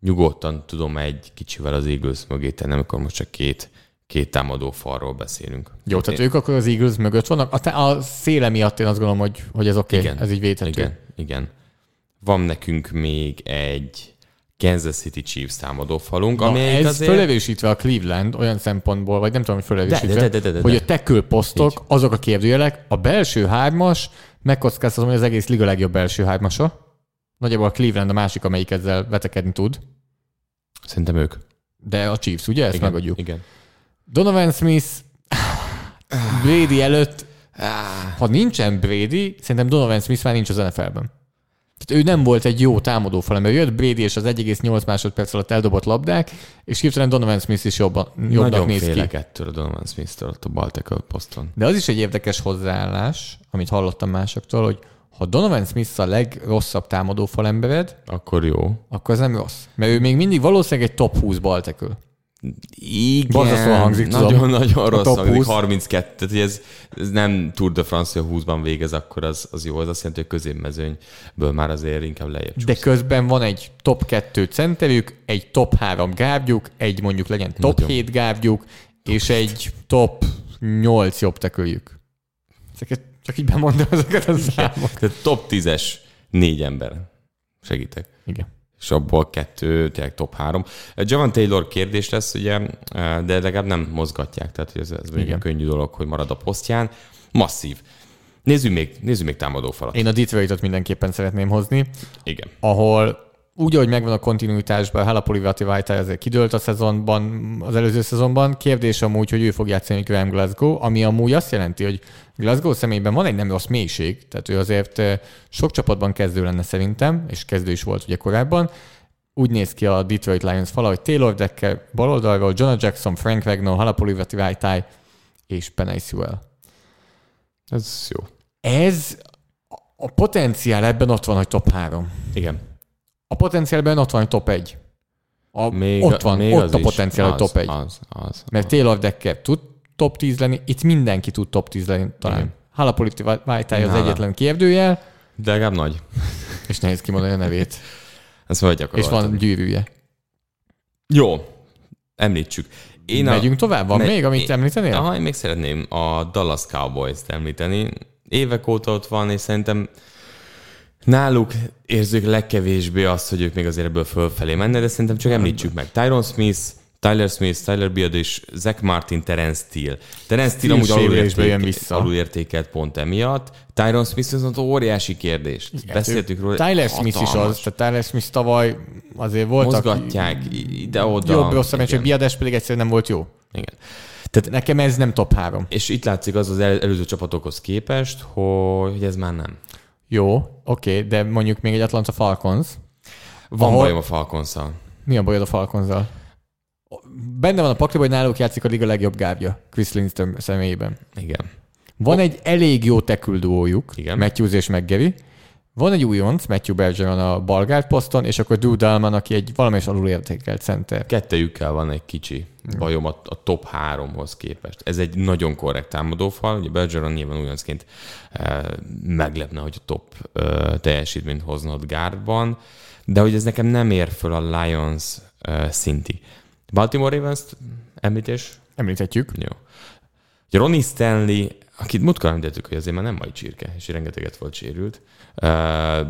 nyugodtan tudom egy kicsivel az Eagles mögé tenni, amikor most csak két, két támadó falról beszélünk. Jó, tehát ők akkor az Eagles mögött vannak. A, te- a széle miatt én azt gondolom, hogy, hogy ez oké, okay, Igen. ez így védhető. Igen, igen. Van nekünk még egy Kansas City Chiefs támadó falunk, Na, ami ez azért... fölevősítve a Cleveland olyan szempontból, vagy nem tudom, hogy fölevősítve, De, de, de, de, de, de. hogy a tackle posztok, Így. azok a kérdőjelek, a belső hármas, megkockáztatom, hogy az egész liga legjobb belső hármasa. Nagyjából a Cleveland a másik, amelyik ezzel vetekedni tud. Szerintem ők. De a Chiefs, ugye? Ezt Igen, megadjuk. Igen. Donovan Smith Brady előtt, Ah. ha nincsen Brady, szerintem Donovan Smith már nincs az NFL-ben. Tehát ő nem volt egy jó támadó fal, mert jött Brady és az 1,8 másodperc alatt eldobott labdák, és hirtelen Donovan Smith is jobban, jobbnak Nagyon néz ki. ettől a Donovan Smith-től ott a bal tackle poszton. De az is egy érdekes hozzáállás, amit hallottam másoktól, hogy ha Donovan Smith a legrosszabb támadó falembered, Akkor jó. akkor ez nem rossz. Mert ő még mindig valószínűleg egy top 20 baltekül. Igen. Borzasztóan hangzik, tudom. Nagyon, nagyon A rossz hangzik. 20. 32. Tehát, hogy ez, ez nem Tour de France, hogy 20-ban végez, akkor az, az jó. Az azt jelenti, hogy középmezőnyből már azért inkább lejjebb De közben van egy top 2 centerük, egy top 3 gárdjuk, egy mondjuk legyen top Nagyon. 7 gárdjuk, és egy top 8 jobb teköljük. Ezeket csak így bemondom ezeket a számokat. Tehát top 10-es négy ember. Segítek. Igen. És abból kettő, tényleg top három. Javon Taylor kérdés lesz, ugye, de legalább nem mozgatják, tehát ez, ez mondjuk Igen. könnyű dolog, hogy marad a posztján. Masszív. Nézzük még, nézzük még támadó falat. Én a Detroitot mindenképpen szeretném hozni, Igen. ahol úgy, ahogy megvan a kontinuitásban, Halapoli Vati Vajta azért kidőlt a szezonban, az előző szezonban. Kérdés amúgy, hogy ő fog játszani Graham Glasgow, ami amúgy azt jelenti, hogy Glasgow személyben van egy nem rossz mélység, tehát ő azért eh, sok csapatban kezdő lenne szerintem, és kezdő is volt ugye korábban. Úgy néz ki a Detroit Lions fala, hogy Taylor Decker bal oldalról, Jonah Jackson, Frank Wagner, Halapoli Vati Vajta és Penny Sewell. Ez jó. Ez a potenciál ebben ott van, hogy top 3. Igen. A potenciálban ott van, hogy top 1. A, Még, ott van, még ott az a potenciál, hogy az, top 1. Az, az, Mert az. Taylor Decker tud top 10 lenni, itt mindenki tud top 10 lenni talán. Igen. Vajtály az egyetlen kérdőjel, De legalább nagy. és nehéz kimondani a nevét. Ezt majd és van gyűrűje. Jó. Említsük. Én Megyünk tovább? Van Me- még, amit én- említenél? Aha, én még szeretném a Dallas Cowboys-t említeni. Évek óta ott van, és szerintem náluk érzők legkevésbé azt, hogy ők még azért ebből fölfelé mennek, de szerintem csak említsük meg. Tyron Smith, Tyler Smith, Tyler Beard és Zach Martin, Terence Steele. Terence Steele amúgy alulértékelt pont emiatt. Tyron Smith viszont óriási kérdés. Beszéltünk róla. Tyler Smith is az, tehát Tyler Smith tavaly azért voltak Mozgatják ide-oda. jobb, rosszabb, és Igen. Biades pedig egyszerűen nem volt jó. Igen. Nekem ez nem top 3. És itt látszik az az el- előző csapatokhoz képest, hogy ez már nem. Jó, oké, de mondjuk még egy Atlanta Falcons. Van Ahol- bajom a falcons Mi a bajod a Falconzal? Benne van a pakliban, hogy náluk játszik a liga legjobb gábja, Chris Lindstrom személyében. Igen. Van egy elég jó teküldójuk, Igen. Matthews és McGarry. Van egy újonc, Matthew Bergeron a balgárd poszton, és akkor Drew Dalman, aki egy valamelyes alulértékelt center. Kettejükkel van egy kicsi bajom a, a top háromhoz képest. Ez egy nagyon korrekt támadófal, ugye Bergeron nyilván újoncként eh, meglepne, hogy a top eh, teljesítményt hozna ott gárdban, de hogy ez nekem nem ér föl a Lions eh, szinti. Baltimore Ravens említés? Említhetjük. Jó. Ronnie Stanley, akit múltkor említettük, hogy azért már nem mai csirke, és rengeteget volt sérült. Uh,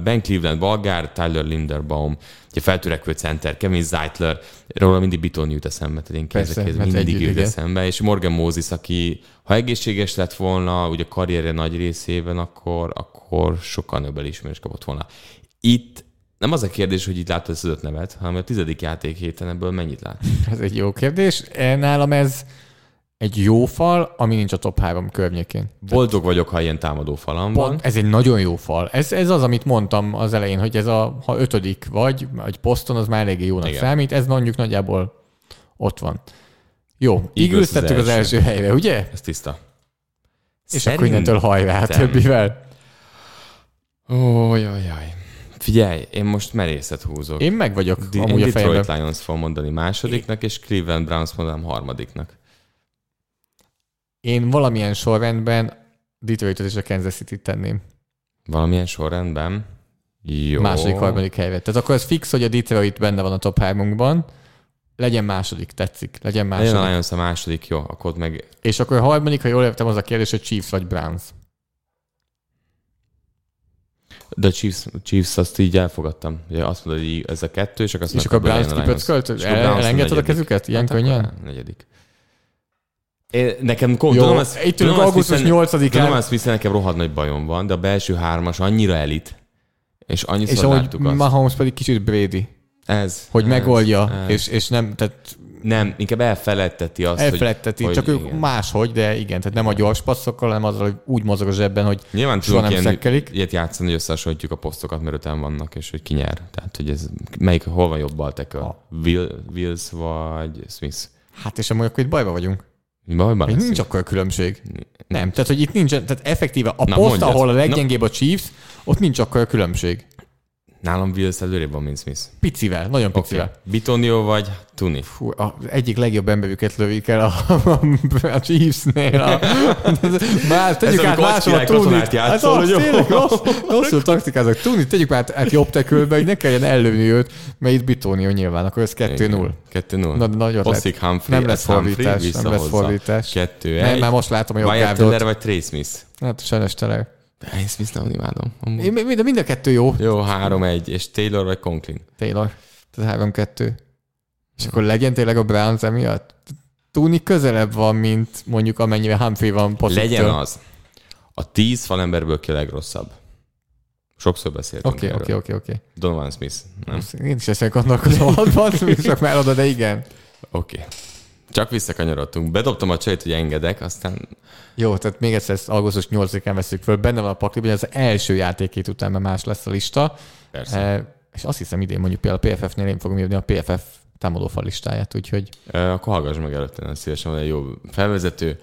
ben Cleveland, Balgár, Tyler Linderbaum, ugye feltörekvő center, Kevin Zeitler, róla mindig Biton jut eszembe, tehát én Persze, kezdek, ez mert mindig együtt, jut igen. eszembe, és Morgan Moses, aki ha egészséges lett volna, ugye karrierje nagy részében, akkor, akkor sokkal nagyobb elismerést kapott volna. Itt nem az a kérdés, hogy itt látod ezt az öt nevet, hanem a tizedik játék héten ebből mennyit lát. Ez egy jó kérdés. Nálam ez egy jó fal, ami nincs a top 3 környékén. Boldog vagyok, ha ilyen támadó falam van. Ez egy nagyon jó fal. Ez, ez az, amit mondtam az elején, hogy ez a, ha ötödik vagy, vagy poszton, az már eléggé jónak Igen. Számít. Ez mondjuk nagyjából ott van. Jó, Eagles tettük az első. helyre, ugye? Ez tiszta. És akkor innentől hajrá a Szerintem- többivel. Ó, jaj, jaj. Figyelj, én most merészet húzok. Én meg vagyok Di- amúgy én a fejemben. Detroit Lions fogom mondani másodiknak, és Cleveland Browns mondanám harmadiknak. Én valamilyen sorrendben Detroitot és a Kansas City-t tenném. Valamilyen sorrendben. Jó. Második, harmadik helyre. Tehát akkor ez fix, hogy a Detroit benne van a top 3 Legyen második, tetszik. Legyen Legyen második. a Lions a második, jó, akkor ott meg És akkor a harmadik, ha jól értem, az a kérdés, hogy Chiefs vagy Browns. De Chiefs, Chiefs azt így elfogadtam. Ugye azt mondod, hogy ez a kettő, és akkor azt És akkor a Browns kipöckölt? Browns Elengedted a kezüket? Ilyen Hát könnyen? Negyedik. Én, nekem tudom, ez, itt tudom, augusztus hiszen- 8-án. Tudom, azt hiszen nekem rohadt nagy bajom van, de a belső hármas annyira elit, és annyiszor És láttuk azt. Mahomes pedig kicsit Brady, Ez. hogy ez, megoldja, ez. és, és nem, tehát Nem, inkább elfeledteti azt, elfeledteti, hogy, csak hogy ők igen. máshogy, de igen, tehát nem a gyors passzokkal, hanem azzal, hogy úgy mozog a zsebben, hogy Nyilván soha nem ilyen, szekkelik. ilyet játszani, hogy összehasonlítjuk a posztokat, mert öten vannak, és hogy ki nyer. Tehát, hogy ez, melyik, hol van jobb baltek Will, Wills vagy Smith? hát és amúgy akkor itt bajba vagyunk. Bajban Még nincs akkor különbség. Nem, tehát hogy itt nincs, tehát effektíve a Na, poszt, mondjad. ahol a Na. leggyengébb a Chiefs, ott nincs akkor a különbség. Nálam Wills előrébb van, mint Smith. Picivel, nagyon picivel. Okay. Bitonio vagy Tuni? Fú, az egyik legjobb emberüket lövik el a, a, a Chiefsnél. A, már tegyük Ez át máshol a Tunit. Hát az hogy tényleg rossz, rosszul taktikázok. Tunit tegyük már át jobb tekülbe, hogy ne kelljen ellőni őt, mert itt Bitónió nyilván, akkor ez 2-0. 2-0. Na, nagyon lett. Osszik Humphrey, Nem lesz fordítás, nem lesz fordítás. 2 Nem, már most látom a jobb Wyatt. Teller vagy Trey Smith? Hát sajnos tele. Én Smith nem imádom. Amúgy. Én, mind, mind a kettő jó, Jó, 3-1, és Taylor vagy Conklin? Taylor. Tehát 3-2. És akkor legyen tényleg a Browns emiatt? Túni közelebb van, mint mondjuk amennyire Humphrey van pozitív. Legyen az. A 10 falemberből ki a legrosszabb. Sokszor beszéltünk Oké, oké, oké, oké. Donovan Smith, nem? Én is ezt gondolkozom, hogy csak már oda, de igen. Oké. Okay. Csak visszakanyarodtunk. Bedobtam a csajt, hogy engedek, aztán Jó, tehát még egyszer ezt augusztus 8-án veszük föl. Benne van a pakliban, hogy az első játékét után már más lesz a lista. persze. E, és azt hiszem idén mondjuk például a PFF-nél én fogom írni a PFF támadófal listáját, úgyhogy E, akkor hallgass meg előtte, nem szívesen van egy jó felvezető,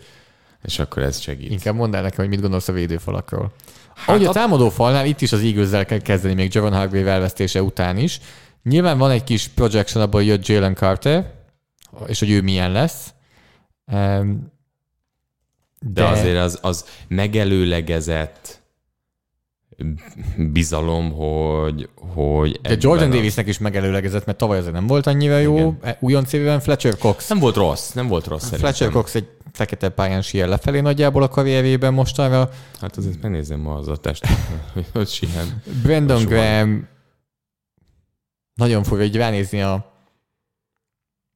és akkor ez segít. inkább mondd el nekem, hogy mit gondolsz a védőfalakról. Hát Ahogy a támadófalnál itt is az eagles kell kezdeni még Javon Hargrave elvesztése után is. Nyilván van egy kis projection abból, hogy jött Jalen Carter, és hogy ő milyen lesz. De, De azért az, az megelőlegezett bizalom, hogy, hogy De Jordan a- Davisnek is megelőlegezett, mert tavaly azért nem volt annyira jó. Igen. E, Újonc évben Fletcher Cox. Nem volt rossz, nem volt rossz szerintem. Fletcher Cox egy fekete pályán siel lefelé nagyjából a karrierében mostanra. Hát azért megnézem ma az a test, hogy sihen. Brandon. Graham nagyon furcsa, hogy ránézni a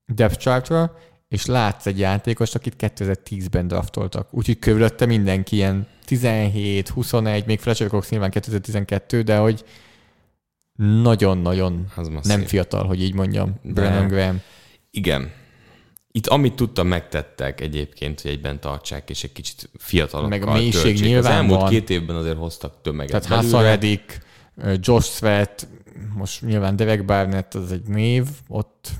depth chartra, és látsz egy játékost, akit 2010-ben draftoltak. Úgyhogy körülötte mindenki ilyen 17, 21, még Fletcher Cox nyilván 2012, de hogy nagyon-nagyon Az nem fiatal, hogy így mondjam, De- Brandon Graham. Igen. Itt amit tudtam, megtettek egyébként, hogy egyben tartsák, és egy kicsit fiatalokkal Meg a mélység töltsék. Az nyilván elmúlt van. két évben azért hoztak tömeget Tehát. Hassan Reddick, Josh Sweat, most nyilván Derek Barnett az egy név ott,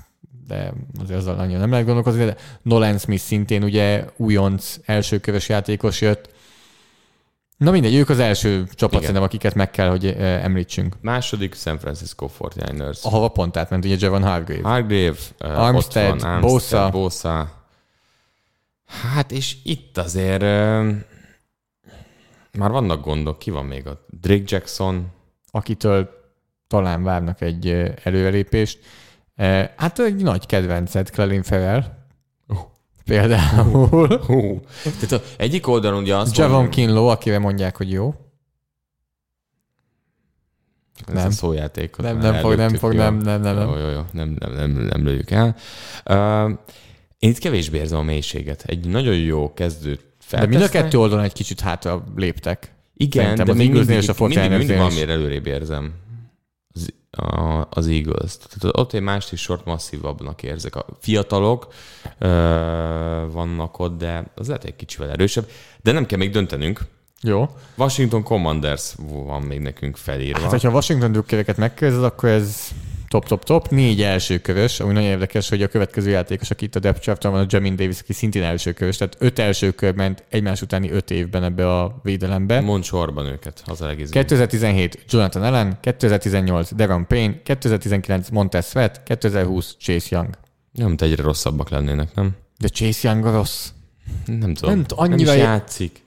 de azért azzal nagyon nem lehet gondolkozni, de Nolan Smith szintén ugye újonc elsőkörös játékos jött. Na mindegy, ők az első csapat Igen. szerintem, akiket meg kell, hogy eh, említsünk. Második San Francisco 49ers. Ahova pont átment ugye Javon Hargrave. Hargrave, uh, Armstead, ott van, Bosa. Armstead, Bosa. Hát és itt azért uh, már vannak gondok. Ki van még ott? Drake Jackson. akitől talán várnak egy előrelépést. Eh, Hát egy nagy kedvenced, Clelin Ferrell. Például. Hú. Tehát a egyik oldalon ugye azt Javon mondom, Kinlo, akire mondják, hogy jó. ez Nem. a szójátékot Nem, nem fog, nem fog, nem, nem, nem. Jó, jó, jó. Nem, nem, nem, nem lőjük el. Uh, én itt kevésbé érzem a mélységet. Egy nagyon jó kezdő De feltesznek. mind a kettő oldalon egy kicsit hátra léptek. Igen, Szerintem de az még mindig, és a mindig, mindig 49ersnél is. valamiért előrébb érzem az, a, az Eagles. Tehát ott egy mást is sort masszívabbnak érzek. A fiatalok ö, vannak ott, de az lehet egy kicsivel erősebb. De nem kell még döntenünk. Jó. Washington Commanders van még nekünk felírva. Hát, hogyha Washington drukkereket megkérdezed, akkor ez top-top-top. Négy első kövös, ami nagyon érdekes, hogy a következő játékos, aki itt a depth chart van, a Jamin Davis, aki szintén első kövös. Tehát öt első kör ment egymás utáni öt évben ebbe a védelembe. Mond sorban őket, az egész. 2017 Jonathan Allen, 2018 Devon Payne, 2019 Montez Sweat, 2020 Chase Young. Nem, mint egyre rosszabbak lennének, nem? De Chase Young a rossz. Nem tudom. Nem annyira nem is já- játszik.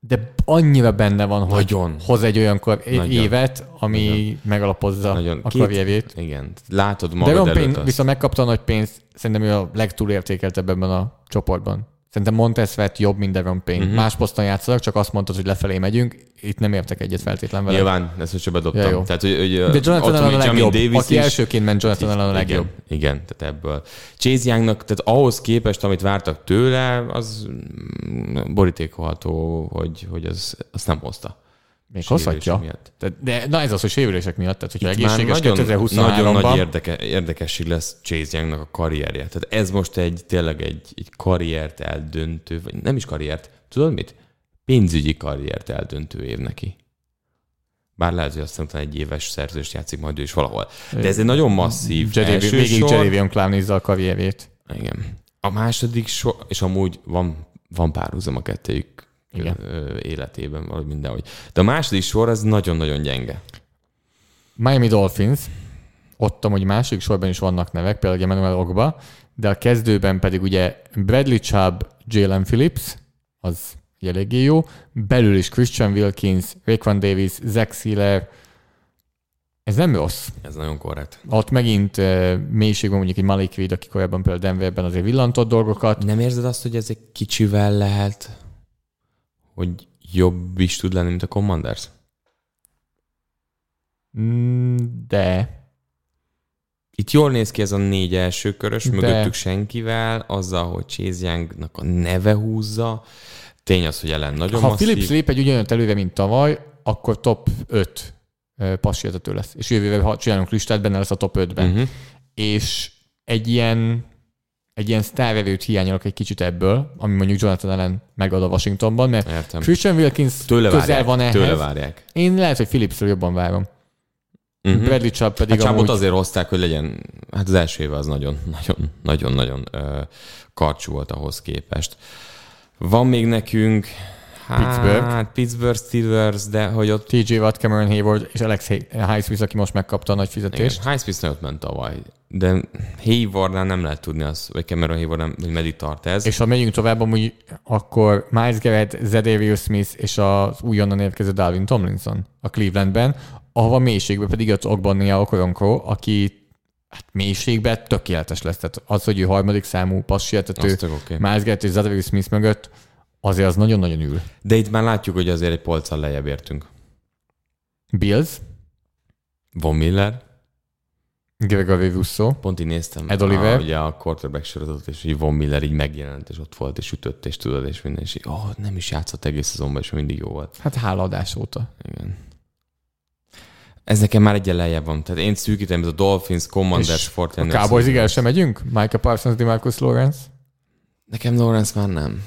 De annyira benne van, hogy Nagyon. hoz egy olyan kor- Nagyon. évet, ami Nagyon. megalapozza Nagyon. a Két- karrierjét. Igen. Látod magad Devon előtt Payne viszont megkapta a nagy pénzt, szerintem ő a legtúlértékeltebb ebben a csoportban. Szerintem Montez Sweat jobb, mint Devon Payne. Uh-huh. Más poszton játszanak, csak azt mondtad, hogy lefelé megyünk. Itt nem értek egyet feltétlen vele. Nyilván, ezt most bedobtam. Ja, jó. Tehát, hogy, hogy De Jonathan Allen a legjobb. Davis Aki is- elsőként ment Jonathan Allen a legjobb. Igen, igen, tehát ebből. Chase Youngnak, tehát ahhoz képest, amit vártak tőle, az mm, borítékolható, hogy, hogy az, azt nem hozta. Még hozhatja. miatt. Tehát, de na ez az, hogy sérülések miatt. Tehát, hogyha Itt egészséges nagyon, 2023-ban. nagyon nagy érdeke, érdekesség lesz Chase Youngnak a karrierje. Tehát ez most egy tényleg egy, egy karriert eldöntő, vagy nem is karriert, tudod mit? Pénzügyi karriert eldöntő év neki. Bár lehet, hogy aztán utána egy éves szerzőst játszik majd ő is valahol. De ez egy nagyon masszív Jadavion- első Végig sor. Jadavion Clowney a karrierjét. Igen. A második sor, és amúgy van, van párhuzam a kettőjük Igen. életében, valahogy mindenhogy. De a második sor az nagyon-nagyon gyenge. Miami Dolphins, ott amúgy második sorban is vannak nevek, például Emmanuel Ogba, de a kezdőben pedig ugye Bradley Chubb, Jalen Phillips, az eléggé jó, belül is Christian Wilkins, Raekwon Davis, Zach Sealer, ez nem rossz. Ez nagyon korrekt. Ott megint uh, mélységben mondjuk egy Malik Reed, aki korábban például Denverben azért villantott dolgokat. Nem érzed azt, hogy ez egy kicsivel lehet, hogy jobb is tud lenni, mint a Commanders? Mm, De Itt jól néz ki ez a négy első körös, De- mögöttük senkivel, azzal, hogy Chase Youngnak a neve húzza. Tény az, hogy ellen nagyon ha masszív. Phillips lép egy ugyanolyan előre, mint tavaly, akkor top 5 passértető lesz. És jövő évben, ha csinálunk listát, benne lesz a top 5-ben. Uh-huh. És egy ilyen egy ilyen sztárvevőt hiányolok egy kicsit ebből, ami mondjuk Jonathan Allen megad a Washingtonban, mert Értem. Christian Wilkins Tőle közel várják. van ehhez. Tőle várják. Én lehet, hogy Phillipsről jobban várom. Uh-huh. Bradley Chubb pedig Hát amúgy... azért hozták, hogy legyen, hát az első éve az nagyon, nagyon, nagyon, nagyon ö, karcsú volt ahhoz képest. Van még nekünk, hát Pittsburgh. Pittsburgh Steelers, de hogy ott TJ Watt, Cameron Hayward és Alex Highsmith, aki most megkapta a nagy fizetést. igen, Highsmith nagyot ment tavaly, de Haywardnál nem lehet tudni azt, vagy Cameron Hayward nem, hogy meddig tart ez. És ha megyünk tovább, amúgy akkor Miles Garrett, Zedarius Smith és az újonnan érkező Dalvin Tomlinson a Clevelandben, ahova mélységben pedig jött Ogbania Okoronkro, aki hát mélységben tökéletes lesz. Tehát az, hogy ő harmadik számú passietető, oké. Miles Garrett és Zedarius Smith mögött, azért az nagyon-nagyon ül. De itt már látjuk, hogy azért egy polccal lejjebb értünk. Bills, Von Miller, Gregory Russo, pont így néztem Ed Oliver. A, ugye a quarterback sorozatot, és így Von Miller így megjelent, és ott volt, és ütött, és tudod, és minden, és így, oh, nem is játszott egész szezonban, és mindig jó volt. hát hálaadás óta. Igen. Ez nekem már egyen lejjebb van. Tehát én szűkítem, ez a Dolphins, Commanders, És A 49ers. Cowboysig el sem megyünk? Micah Parsons, DeMarcus Lawrence? Nekem Lawrence már nem.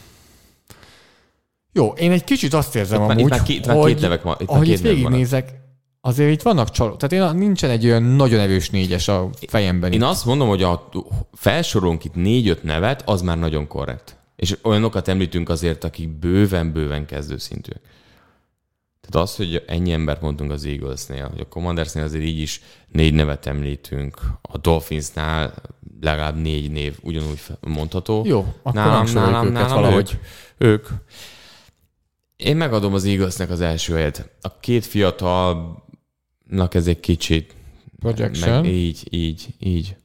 Jó, én egy kicsit azt érzem Itt már, amúgy, itt már, két, itt már hogy két nevek van. Itt már ahogy két itt végignézek, azért itt vannak csalók. Tehát én nincsen egy olyan nagyon erős négyes a fejemben. Én itt. azt mondom, hogy a felsorolunk itt négy-öt nevet, az már nagyon korrekt. És olyanokat említünk azért, akik bőven-bőven kezdőszintűek. Tehát az, hogy ennyi embert mondtunk az Eaglesnél, hogy a Commandersnél azért így is négy nevet említünk, a Dolphinsnál legalább négy név ugyanúgy mondható. Jó, akkor nálam, nálam, őket nálam valahogy. Ők. ők. Én megadom az Eaglesnek az első helyet. A két fiatalnak ez egy kicsit Projection. meg, így, így, így.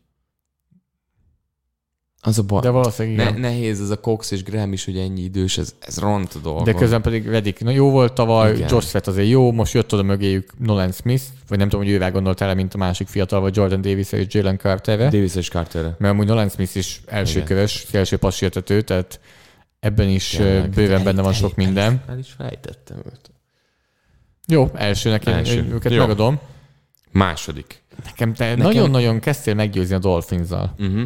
Az a baj. De valószínűleg Ne, igen. nehéz ez a Cox és Graham is, hogy ennyi idős, ez, ez ront a dolgon. De közben pedig Reddick na, jó volt tavaly, Igen. Josh Sweat azért jó, most jött oda mögéjük Nolan Smith, vagy nem tudom, hogy ővel gondoltál mint a másik fiatal, vagy Jordan Davis és Jalen Carterre. Davis és Carterre. Mert amúgy Nolan Smith is első Igen. körös, első passértető, tehát ebben is. Tényleg, bőven benne van El- sok el- minden. El is fejtettem őt. Jó, elsőnek én Első. őket Jó. megadom. Második. Nekem te Nekem- nagyon-nagyon kezdtél meggyőzni a Dolphins-zal. Uh-huh.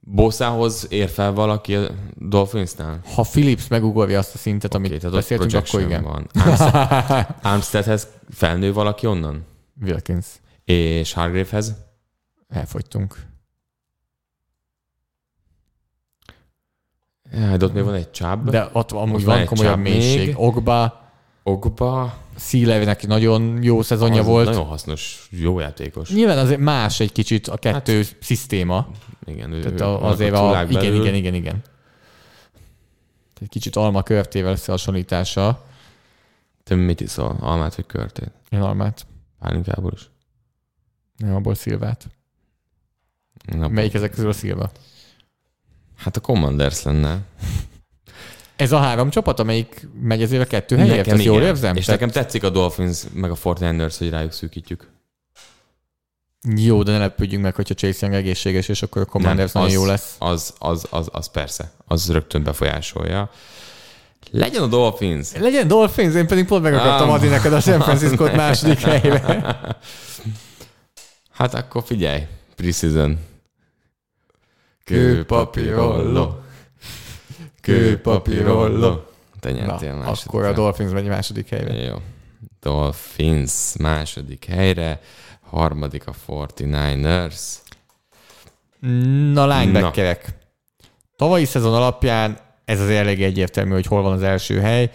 Boszához ér fel valaki a Dolphinsnál? Ha Philips megugorja azt a szintet, Oké, amit beszéltünk, akkor igen. Van. Armstead- Armsteadhez felnő valaki onnan? Wilkins. És Hargravehez? Elfogytunk. Ja, de ott még van egy csáb. De ott amúgy van van komolyabb mélység. még. Ogba, Ogba. Szílevének nagyon jó szezonja az volt. Nagyon hasznos, jó játékos. Nyilván azért más egy kicsit a kettő hát, szisztéma. Igen, Tehát a, azért a, a, igen, belül. igen, igen, igen. Egy kicsit alma körtével összehasonlítása. Te mit iszol? Almát vagy körtét? Én almát. Pálinkából is? Nem abból szilvát. Na, Melyik ezek közül a szilva? Hát a Commanders lenne. Ez a három csapat, amelyik megy ezért a kettő helyért, Nekem ezt jól érzem? És Tehát- nekem tetszik a Dolphins meg a 49ers, hogy rájuk szűkítjük. Jó, de ne lepődjünk meg, hogyha Chase Young egészséges, és akkor a Commanders Nem, nagyon az- jó lesz. Az, az, az, az persze. Az rögtön befolyásolja. Legyen a Dolphins. Legyen Dolphins, én pedig pont meg akartam adni neked a San Francisco-t második helyre. Hát akkor figyelj. Preseason. Kőpapírolló. Te Na, nyertél második. akkor a Dolphins megy második helyre. Jó. Dolphins második helyre, harmadik a 49ers. Na, linebackerek. Tavalyi szezon alapján ez az elég egyértelmű, hogy hol van az első hely.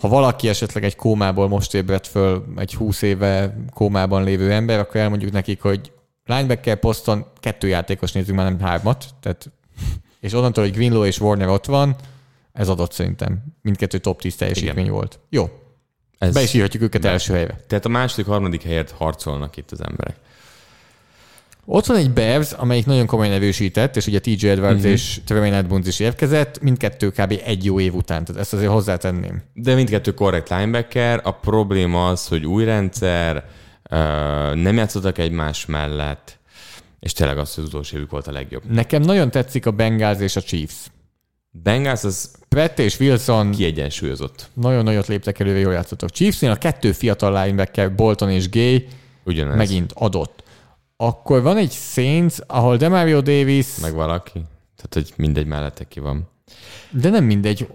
Ha valaki esetleg egy kómából most ébredt föl, egy 20 éve kómában lévő ember, akkor elmondjuk nekik, hogy linebacker poszton kettő játékos nézzük már, nem hármat. Tehát, és onnantól, hogy Greenlow és Warner ott van, ez adott szerintem. Mindkettő top 10 teljesítmény Igen. volt. Jó, Ez, be is írhatjuk őket Be. első helyre. Tehát a második, harmadik helyért harcolnak itt az emberek. Ott van egy Bears, amelyik nagyon komolyan erősített, és ugye TJ Edwards uh-huh. és Tremaine Edmonds is érkezett, mindkettő kb. egy jó év után, tehát ezt azért hozzátenném. De mindkettő korrekt linebacker. A probléma az, hogy új rendszer, nem játszottak egymás mellett, és tényleg az, hogy az utolsó évük volt a legjobb. Nekem nagyon tetszik a Bengals és a Chiefs. Bengals az Brett és Wilson kiegyensúlyozott. nagyon nagyot léptek előre, jól játszottak. Chiefsnél a kettő fiatal linebacker, Bolton és Gay Ugyanez. megint adott. Akkor van egy Saints, ahol Demario Davis, Meg valaki. Tehát, hogy mindegy mellette ki van. de nem mindegy.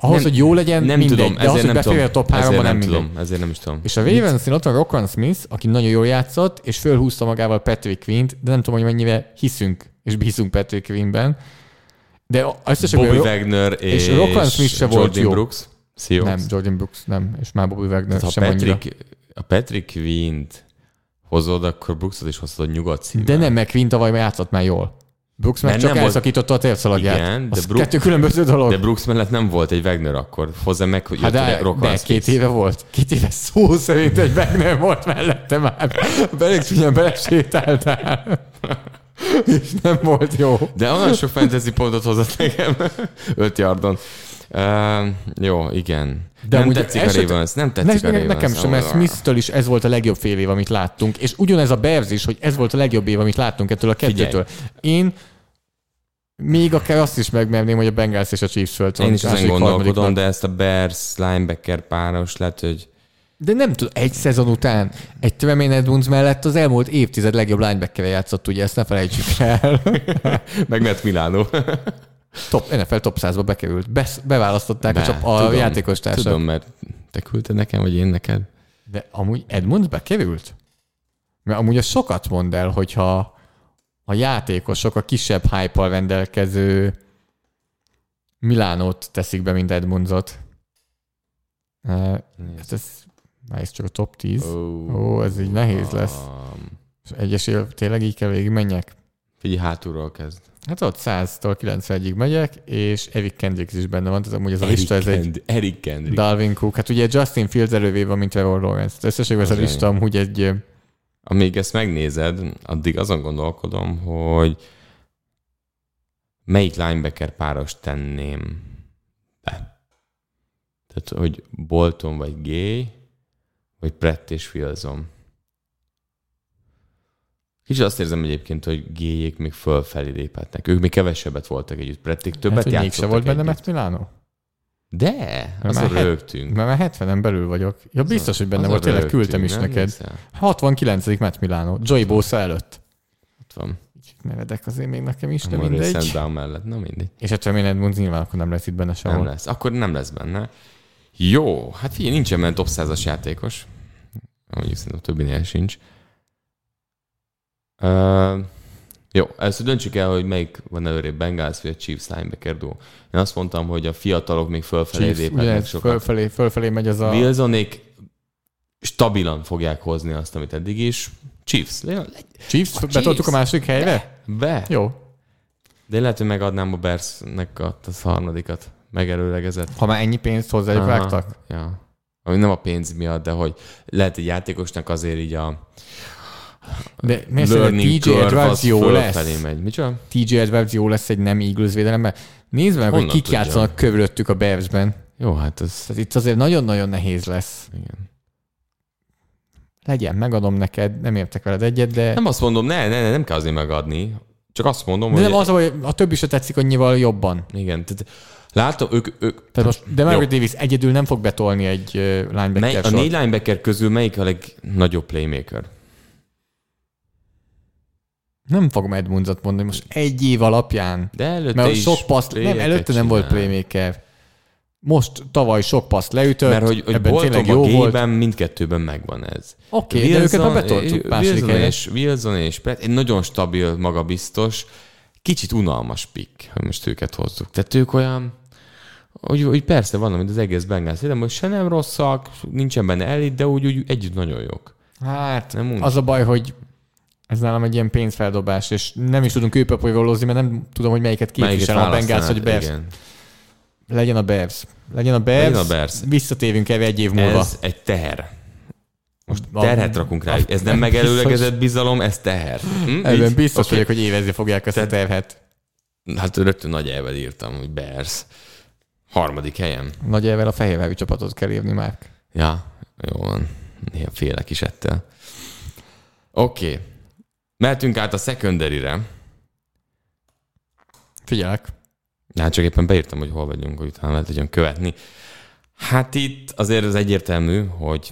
Ahhoz, Nem- hogy jó legyen, Nem mindegy. tudom, de ezért hogy nem tudom. beférje a top 3 ezért nem nem mindegy. tudom, ezért nem is tudom. És a Ravensnél ott van Rockon Smith, aki nagyon jól játszott, és fölhúzta magával Patrick Quint, de nem tudom, hogy mennyire hiszünk, és bízunk Patrick Quintben. De összességében Bobby Wagner és, és Roquan Smith se volt Jordan jó. Brooks. Seahawks. nem, Jordan Brooks nem, és már Bobby Wagner Tehát sem annyira. Patrick, a Patrick Quint hozod, akkor Brooksot is hozod nyugodt szívvel. De nem, mert Quint tavaly játszott már jól. Brooks meg csak nem volt- elszakította a térszalagját. Igen, de Az Brook- kettő különböző dolog. De Brooks mellett nem volt egy Wagner akkor. Hozzá meg, hogy Hát de, de két éve volt. Két éve szó szerint egy Wagner volt mellette már. Belég csúnyán belesétáltál. És nem volt jó. De olyan sok fantasy pontot hozott nekem. Öt yardon. Uh, jó, igen. De nem tetszik a eset- Ravens, nem tetszik Ne, a Ravens. nekem sem, mert Smith-től is ez volt a legjobb fél év, amit láttunk, és ugyanez a Bears is, hogy ez volt a legjobb év, amit láttunk ettől a kettőtől. Én még akár azt is megmerném, hogy a Bengals és a Chiefs föl Én is ezen gondolkodom, de ezt a Bears linebacker páros lehet, hogy De nem tudom, egy szezon után egy Tremaine Edmonds mellett az elmúlt évtized legjobb linebacker játszott, ugye ezt ne felejtsük el. meg Matt Milano. top, NFL top 100-ba bekerült. Be, beválasztották Be, a, csap, a tudom, játékos társak. Tudom, mert te küldted nekem, vagy én neked? De amúgy Edmonds bekerült? Mert amúgy az sokat mond el, hogyha a játékosok a kisebb hype rendelkező Milánót teszik be, mint Edmondsot. Uh, hát ez, ez csak a top 10. Oh. Ó, ez így nehéz lesz. És egyesével tényleg így kell végig menjek? Figyelj, hátulról kezd. Hát ott 100-tól 91-ig megyek, és Eric Kendricks is benne van, tehát amúgy ez a Eric lista, ez egy Kend- Eric Kendrick. Dalvin Cook. Hát ugye Justin Fields elővé van, mint Trevor Lawrence. Összességben ez a lista amúgy egy Amíg ezt megnézed, addig azon gondolkodom, hogy melyik linebacker páros tenném be. Tehát, hogy Bolton vagy Gay, vagy Brett és Filzom. Kicsit azt érzem egyébként, hogy Géjék még fölfelé léphetnek. Ők még kevesebbet voltak együtt. Brették többet hát, játszottak volt benne. Matt Milano? De, azon már het- rögtünk. Mert már 70-en belül vagyok. Ja, biztos, hogy benne Azon volt, tényleg küldtem is nem neked. emlékszel? 69. Matt Milano, Joey Bosa előtt. Ott van. Nevedek azért még nekem is, de Amoré mindegy. Sundown mellett. Na mindegy. És hát Tremaine Edmonds nyilván akkor nem lesz itt benne Nem sehol. lesz. Akkor nem lesz benne. Jó, hát figyelj, nincsen benne top 100-as játékos. Mondjuk szerintem többinél sincs. Uh, jó, először döntsük el, hogy melyik van előrébb, Bengals vagy a Chiefs linebacker duo. Én azt mondtam, hogy a fiatalok még fölfelé ugye, sokat. fölfelé, fölfelé megy az a... Wilsonék stabilan fogják hozni azt, amit eddig is. Chiefs, Chiefs, A betoltuk a másik helyre? be. Jó. De én lehet, hogy megadnám a Bearsnek a, a harmadikat. Megerőlegezett. Ha már ennyi pénzt hozzájuk vágtak. Ja. Ami nem a pénz miatt, de hogy lehet egy játékosnak azért így a, De miért learning TJ Edwards jó lesz? megy. Micsoda? TJ Edwards jó lesz egy nem Eagles védelemben? Nézd meg, hogy Honnan kik tudja? játszanak körülöttük a Bearsben. Jó, hát ez... Tehát itt azért nagyon-nagyon nehéz lesz. Igen. Legyen, megadom neked, nem értek veled egyet, de, Nem azt mondom, ne, ne, ne, nem kell azért megadni. Csak azt mondom, de hogy... nem az, hogy a többi se tetszik annyival jobban. Igen, tehát látom, ők, ők Tehát most Demario Jó. Davis egyedül nem fog betolni egy linebacker mely, a négy linebacker közül melyik a legnagyobb playmaker? Nem fogom Edmundsot mondani, most egy év alapján. De előtte Mert is sok paszt, nem, előtte nem volt csinál. playmaker. Most tavaly sok paszt leütött, Mert hogy, hogy ebben Boltonban, jó volt. Mindkettőben megvan ez. Oké, okay, de őket már második Wilson és, Wilson és Pratt, egy nagyon stabil, magabiztos, kicsit unalmas pick, hogy most őket hozzuk. Tehát ők olyan, hogy, hogy persze van, mint az egész Bengals, de most se nem rosszak, nincsen benne elit, de úgy, úgy együtt nagyon jók. Hát, Nem úgy. az a baj, hogy ez nálam egy ilyen pénzfeldobás, és nem is tudunk őpapolygolózni, mert nem tudom, hogy melyiket képvisel a Bengals, vagy Bears. Igen. Legyen a Bears. Legyen a Bears. Legyen a Bears. Visszatérünk erre egy év múlva. Ez egy teher. Most A- terhet rakunk rá. a- Ez nem megelőlegezett bizalom, ez teher. Hm? Ebben biztos Oké. vagyok, hogy évezni fogják ezt a Tehát- terhet. Hát rögtön nagy elvel írtam, hogy Bears. Harmadik helyen. Nagy elvel a fehérvári csapatot kell írni már. Ja, jó van. Néha félek is ettől. Oké. Okay. Mehetünk át a secondary-re. Figyelek. Hát csak éppen beírtam, hogy hol vagyunk, hogy utána lehet tudjon követni. Hát itt azért az egyértelmű, hogy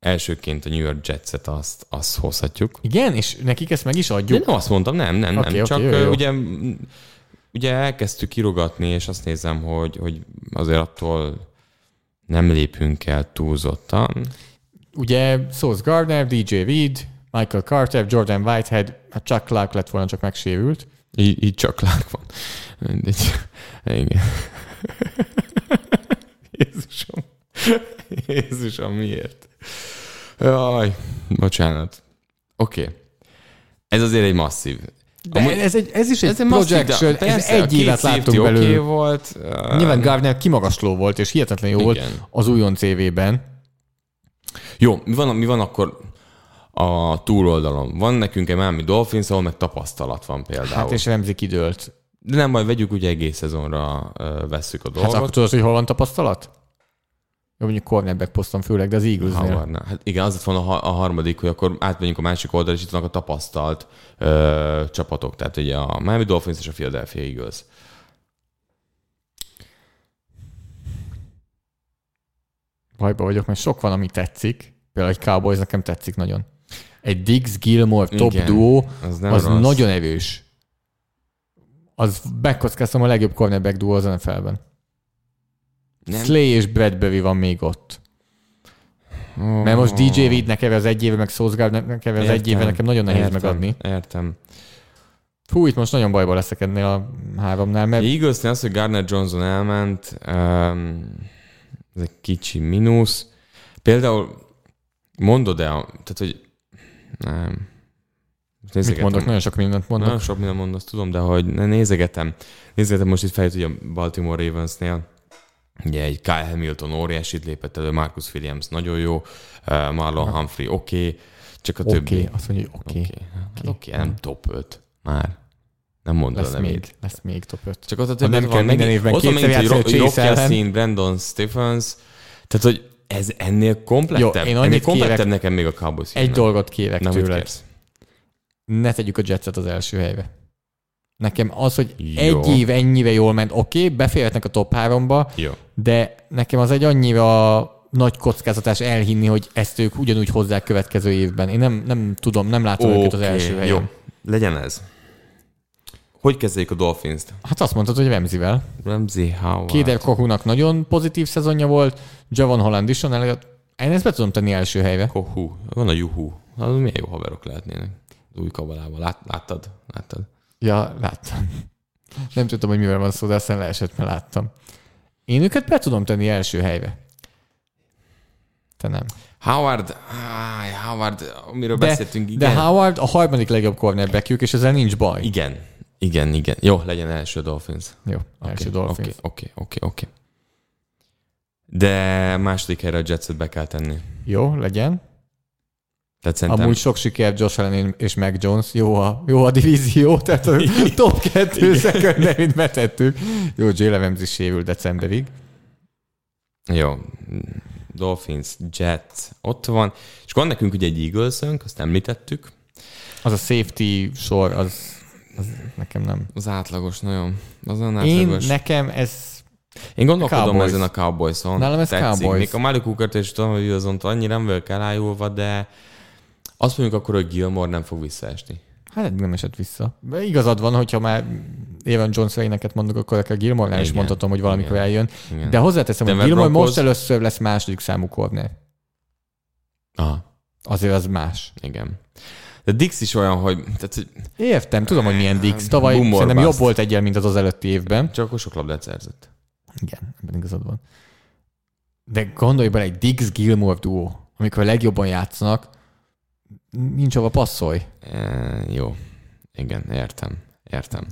elsőként a New York Jetset azt, azt hozhatjuk. Igen, és nekik ezt meg is De adjuk. nem azt mondtam, nem, nem, nem. oké, Csak jó, jó. ugye ugye elkezdtük kirogatni, és azt nézem, hogy, hogy azért attól nem lépünk el túlzottan. Ugye Sauce Gardner, DJ Reed, Michael Carter, Jordan Whitehead, hát Chuck Clark lett volna, csak megsérült. Így, így csak Clark van. Mindegy. Igen. Jézusom. Jézusom, miért? Jaj, bocsánat. Oké. Okay. Ez azért egy masszív. De Amúgy- ez, egy, ez is egy ez egy masszív, projection, ez persze, egy a két évet láttunk belőle. volt. Nyilván Gardner kimagasló volt, és hihetetlen jó volt Igen. az újon CV-ben. Jó, mi van, mi van akkor a túloldalon? Van nekünk egy Miami Dolphins, ahol meg tapasztalat van például. Hát és Remzi kidőlt. De nem, majd vegyük, ugye egész szezonra vesszük a Hát dolgot. akkor tudod, hogy hol van tapasztalat? Jó, mondjuk cornerback poszton főleg, de az. Howardnál. Hát igen, az lett volna a harmadik, hogy akkor átmegyünk a másik oldalra, és itt vannak a tapasztalt ö, csapatok. Tehát ugye a Miami Dolphins és a Philadelphia Eagles. Bajba vagyok, mert sok van, ami tetszik. Például egy Cowboys nekem tetszik nagyon. Egy Diggs Gilmore top Igen, duo, Az az rossz. nagyon erős. Az megkockáztam a legjobb cornerback duo az NFL-ben. Nem. Slay és Bradbury van még ott. Oh. Mert most DJ Reed nekem az egy éve, meg Sauce Gardner az egy éve, nekem nagyon nehéz értem, megadni. Értem. Fú, itt most nagyon bajba leszek ennél a háromnál, mert Eaglesnél az, hogy Gardner Johnson elment, um, ez egy kicsi mínusz. Például mondod el, tehát, hogy nem. Most mit nézegetem. mondok, nagyon sok mindent mondok. Nagyon sok minden mondasz, tudom, de hogy nézegetem. Nézegetem most itt fejt, hogy a Baltimore Ravensnél ugye egy Kyle Hamilton óriásit lépett elő, Marcus Williams nagyon jó, uh, Marlon Humphrey oké, okay, csak a Oké, többi. okay, azt mondja, hogy oké. Oké, Okay. hát oké, nem top 5 már. Nem mondod Lesz a még, nevét. lesz még top 5. Csak ott a többi nem van kell minden évben kétszer játszani a Rock Chase ellen. Yassin, Brandon Stephens, tehát hogy ez ennél komplettebb, Jó, én ennél komplettebb kérek- nekem még a Cowboys. Egy dolgot kérek Nem, tőled. Ne tegyük a Jetset az első helyre. Nekem az, hogy Jó. egy év ennyire jól ment, oké, okay, beférhetnek a top 3-ba, Jó. de nekem az egy annyira nagy kockázatás elhinni, hogy ezt ők ugyanúgy hozzák következő évben. Én nem, nem tudom, nem látom őket az első helyen. Jó, legyen ez. Hogy kezdjék a Dolphins-t? Hát azt mondtad, hogy Remzivel. Ramsey Howard. Kéder Kohunak nagyon pozitív szezonja volt, Javon Holland is, én ezt be tudom tenni első helyre. Kohu. Van a Juhu. Az milyen jó haverok lehetnének. Az új kabalával. Lát, láttad? Láttad? Ja, láttam. Nem tudtam, hogy mivel van szó, de aztán leesett, mert láttam. Én őket be tudom tenni első helyre. Te nem. Howard, áj, Howard, amiről De, beszéltünk, igen. de Howard a harmadik legjobb cornerbackjük, és ezzel nincs baj. Igen, igen, igen. Jó, legyen első Dolphins. Jó, első Oké, Dolphins. Oké, oké, oké. De második helyre a Jetset be kell tenni. Jó, legyen. Tehát szerintem... Amúgy sok siker Josh Allen és Mac Jones. Jó a, jó a divízió, tehát a top kettő secondary betettük. Jó, Jalen Ramsey sérül decemberig. Jó. Dolphins, Jets, ott van. És van nekünk ugye egy eagles azt említettük. Az a safety sor, az, az nekem nem. Az átlagos, nagyon. Az Én, átlagos. nekem ez Én gondolkodom Cowboys. ezen a Cowboys-on. Nálam ez Tetszik. Cowboys. Még a Malik Hookert és tudom, hogy azon annyira nem vagyok elájulva, de azt mondjuk akkor, hogy Gilmore nem fog visszaesni. Hát nem esett vissza. De igazad van, hogyha már Evan Jones éneket mondok, akkor akár Gilmore-nál is mondhatom, hogy valamikor Igen. eljön. Igen. De hozzáteszem, hogy Gilmore Broncos. most először lesz második számú corner. Aha, Azért az más. igen. De Dix is olyan, hogy, tehát, hogy Értem, tudom, hogy milyen Dix. Tavaly Boom or szerintem bust. jobb volt egyel, mint az az előtti évben. csak akkor sok labdát szerzett. Igen, ebben igazad van. De gondolj bele, egy Dix-Gilmore duó, amikor a legjobban játszanak, nincs hova passzolj. E, jó. Igen, értem. Értem.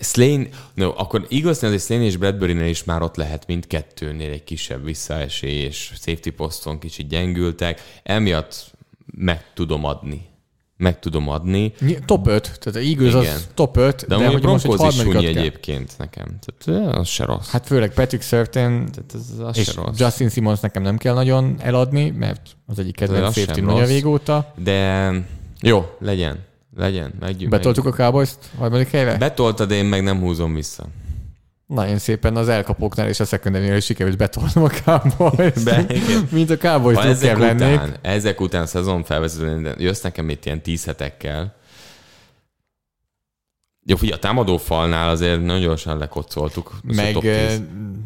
Slane, no, akkor igazán azért Slane és Bradbury-nél is már ott lehet mindkettőnél egy kisebb visszaesés, safety poszton kicsit gyengültek, emiatt meg tudom adni. Meg tudom adni. Top 5, tehát Eagles Igen. az top 5, De, de, hogy most egy is sunyi egyébként nekem. Tehát eh, az se rossz. Hát főleg Patrick Surtain Tehát ez, az és rossz. Justin Simmons nekem nem kell nagyon eladni, mert az egyik az kedvenc safety nagyon régóta. De jó, legyen. Legyen. Megjük, Betoltuk a Cowboys-t harmadik helyre? Betoltad, én meg nem húzom vissza. Nagyon szépen az elkapóknál és a secondary is sikerült betolnom a Cowboys. Be. Mint a Cowboys ezek lennék. után, ezek után a szezon felvezetően jössz nekem itt ilyen tíz hetekkel, jó, figyelj, a támadó falnál azért nagyon gyorsan lekocoltuk. Meg eh, 10.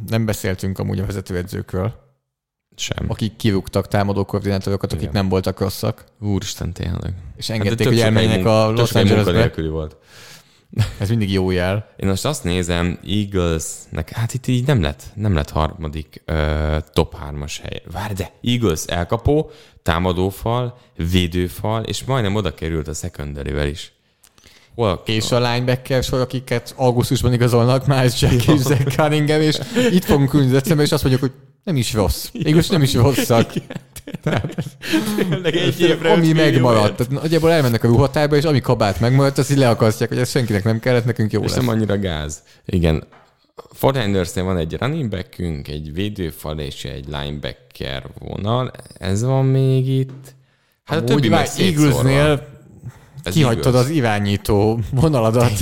nem beszéltünk amúgy a vezetőedzőkről, Sem. akik kirúgtak támadó koordinátorokat, akik Igen. nem voltak rosszak, Úristen, tényleg. és Hát, engedték, de hogy elmenjenek a Los Angelesbe. volt. Ez mindig jó jel. Én most azt nézem, Eaglesnek, hát itt így nem lett, nem lett harmadik ö, top hármas hely. Várj, de Eagles elkapó, támadófal, védőfal, és majdnem oda került a secondary is. Hol, És a linebacker sor, akiket augusztusban igazolnak, Miles Jack és Zach Cunningham, és itt fogunk ülni és azt mondjuk, hogy nem is rossz. Mégis nem is rosszak. Tényleg egy évre ami megmaradt. Tehát nagyjából elmennek a ruhatárba, és ami kabát megmaradt, azt így leakasztják, hogy ez senkinek nem kellett, nekünk jó És lesz. nem annyira gáz. Igen. Fortiners-nél van egy running backünk, egy védőfal és egy linebacker vonal. Ez van még itt. Hát a Amúgy többi már. Eaglesnél Ez kihagytad Eagles. az irányító vonaladat,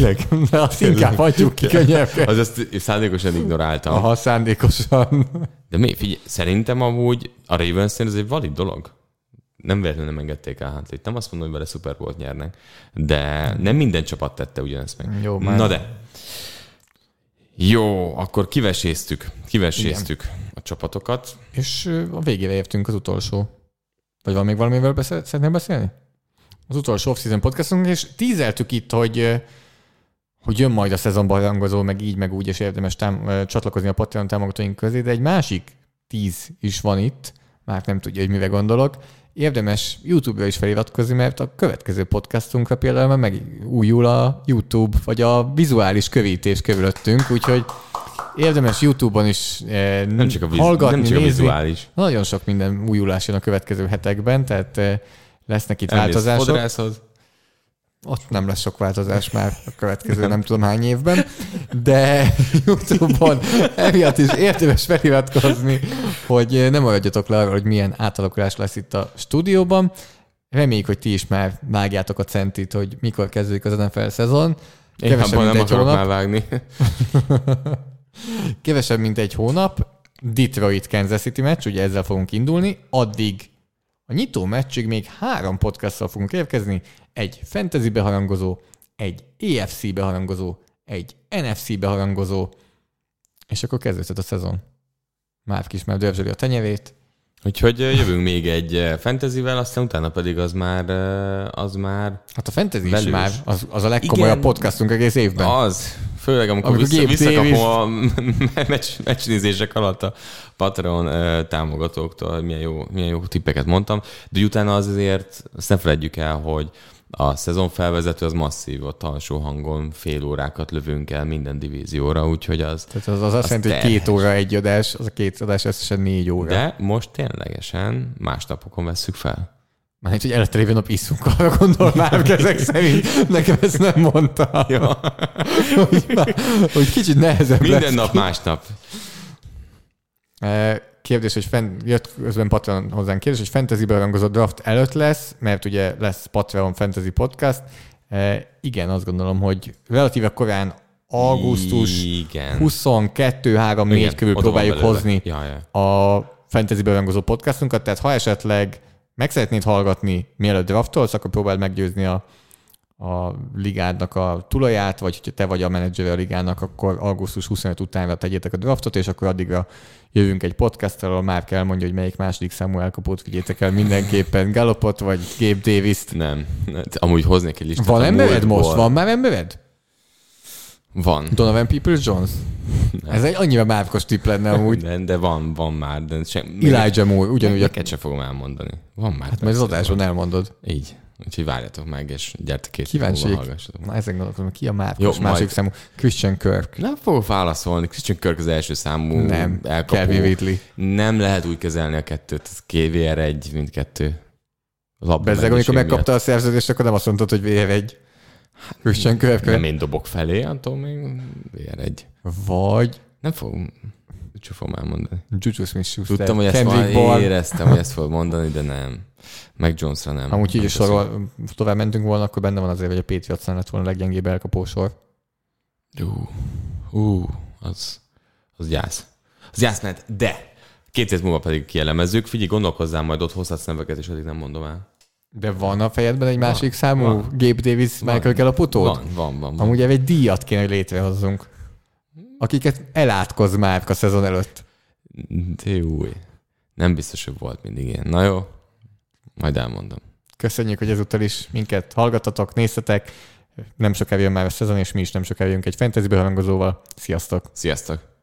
de azt inkább hagyjuk ki. Az ezt szándékosan ignoráltam. Aha, szándékosan. De mi, figyelj, szerintem amúgy a ravens ez egy valid dolog. Nem véletlenül nem engedték el Huntley-t. Nem azt mondom, hogy vele Super Bowl nyernek. De nem minden csapat tette ugyanezt meg. Jó, már- Na de. Jó, akkor kiveséztük. Kiveséztük a csapatokat. És a végére értünk az utolsó. Vagy van még valamivel beszél, szeretnél beszélni? Az utolsó off-season podcastunk, és tízeltük itt, hogy hogy jön majd a szezonban rangozó, meg így, meg úgy, és érdemes tám- csatlakozni a Patreon támogatóink közé, de egy másik tíz is van itt, már nem tudja, hogy mire gondolok. Érdemes YouTube-ra is feliratkozni, mert a következő podcastunkra például már megújul a YouTube, vagy a vizuális kövítés körülöttünk, úgyhogy érdemes YouTube-on is eh, Nem csak a, viz- hallgatni, nem csak a nézni. vizuális. Nagyon sok minden újulás jön a következő hetekben, tehát eh, lesznek itt Elmész változások. fodrászhoz. Ott nem lesz sok változás már a következő nem tudom hány évben, de YouTube-on emiatt is érdemes feliratkozni, hogy ne maradjatok le arról, hogy milyen átalakulás lesz itt a stúdióban. Reméljük, hogy ti is már vágjátok a centit, hogy mikor kezdődik az NFL szezon. Én Kevesebb, mint nem egy hónap. már vágni. Kevesebb, mint egy hónap. Detroit Kansas City meccs, ugye ezzel fogunk indulni. Addig a nyitó meccsig még három podcasttal fogunk érkezni. Egy fantasy beharangozó, egy EFC beharangozó, egy NFC beharangozó, és akkor kezdődhet a szezon. Márk is már dörzsöli a tenyerét. Úgyhogy jövünk még egy fantasyvel, aztán utána pedig az már, az már Hát a fantasy is már az, az a legkomolyabb Igen. podcastunk egész évben. Az, főleg amikor, Amikor vissza, visszakapom a meccs, meccsnézések alatt a Patreon támogatóktól, milyen jó, milyen jó tippeket mondtam, de utána azért azt ne felejtjük el, hogy a szezon felvezető az masszív, ott alsó hangon fél órákat lövünk el minden divízióra, úgyhogy az, Tehát az, az azt Az jelenti, hogy két óra egy adás, az a két adás összesen négy óra. de most ténylegesen más napokon vesszük fel. Már egy, hogy előtte lévő nap iszunk, arra gondol már ezek szerint. Nekem ezt nem mondta. Ja. hogy, már, hogy kicsit nehezebb Minden lesz. nap másnap. Eh, Kérdés, hogy fent, jött közben Patreon hozzánk kérdés, hogy fantasy rangozott draft előtt lesz, mert ugye lesz Patreon Fantasy Podcast. Eh, Igen, azt gondolom, hogy relatíve korán augusztus Igen. 22, 3, 4 Igen, körül oda van próbáljuk hozni Ja, ja. a fantasy berangozó podcastunkat, tehát ha esetleg meg szeretnéd hallgatni, mielőtt draftolsz, akkor próbáld meggyőzni a, a ligádnak a tulaját, vagy hogyha te vagy a menedzser a ligának, akkor augusztus 25 utánra tegyétek a draftot, és akkor addigra jövünk egy podcasttal, ahol már kell mondja, hogy melyik második számú elkapót vigyétek el mindenképpen, Gallopot vagy Gabe Davis-t. Nem. Amúgy hoznék egy listát. Van embered múltból. most? Van már embered? Van. Donovan Peoples-Jones? Ez egy annyira márkos tipp lenne amúgy. De, de van, van már. De sem, Elijah Moore, ugyanúgy a... Neked sem fogom elmondani. Van már. Hát majd az adásban van. elmondod. Így. Úgyhogy várjatok meg, és gyertek két Kíváncsi. Na ezen gondolkodom, ki a márkos Jó, másik majd. számú? Christian Kirk. Nem fogok válaszolni. Christian Kirk az első számú Nem, elkapó. Nem lehet úgy kezelni a kettőt. Ez KVR egy, mindkettő. Labda Bezzeg, amikor megkapta a szerződést, akkor nem azt mondtad, hogy VR1. Christian miatt. Nem én dobok felé, attól még VR egy. Vagy Nem fogom. Csak fogom elmondani. Juju Smith-Schuster. Tudtam, hogy ezt Kendrick Bourne. éreztem, hogy ezt fogod mondani, de nem. Meg Jonesra nem. Amúgy így is sorol, tovább mentünk volna, akkor benne van azért, hogy a Patriots lett volna a leggyengébb elkapósor. Ú, ú, az, az gyász. Az gyász, mert de két év múlva pedig kielemezzük. Figyelj, gondolkozzál, majd ott hozhatsz neveket, és addig nem mondom el. De van a fejedben egy másik számú van. Gabe Davis, Van. Michael Gallup-utód? Van, van, van. van. Amúgy egy díjat kéne, hogy létrehozzunk. Akiket elátkoz már a szezon előtt. De jó. Nem biztos, hogy volt mindig ilyen. Na jó, majd elmondom. Köszönjük, hogy ezúttal is minket hallgattatok, néztetek. Nem sokára jön már a szezon, és mi is nem sokára jövünk egy fantasy behangozóval. Sziasztok! Sziasztok!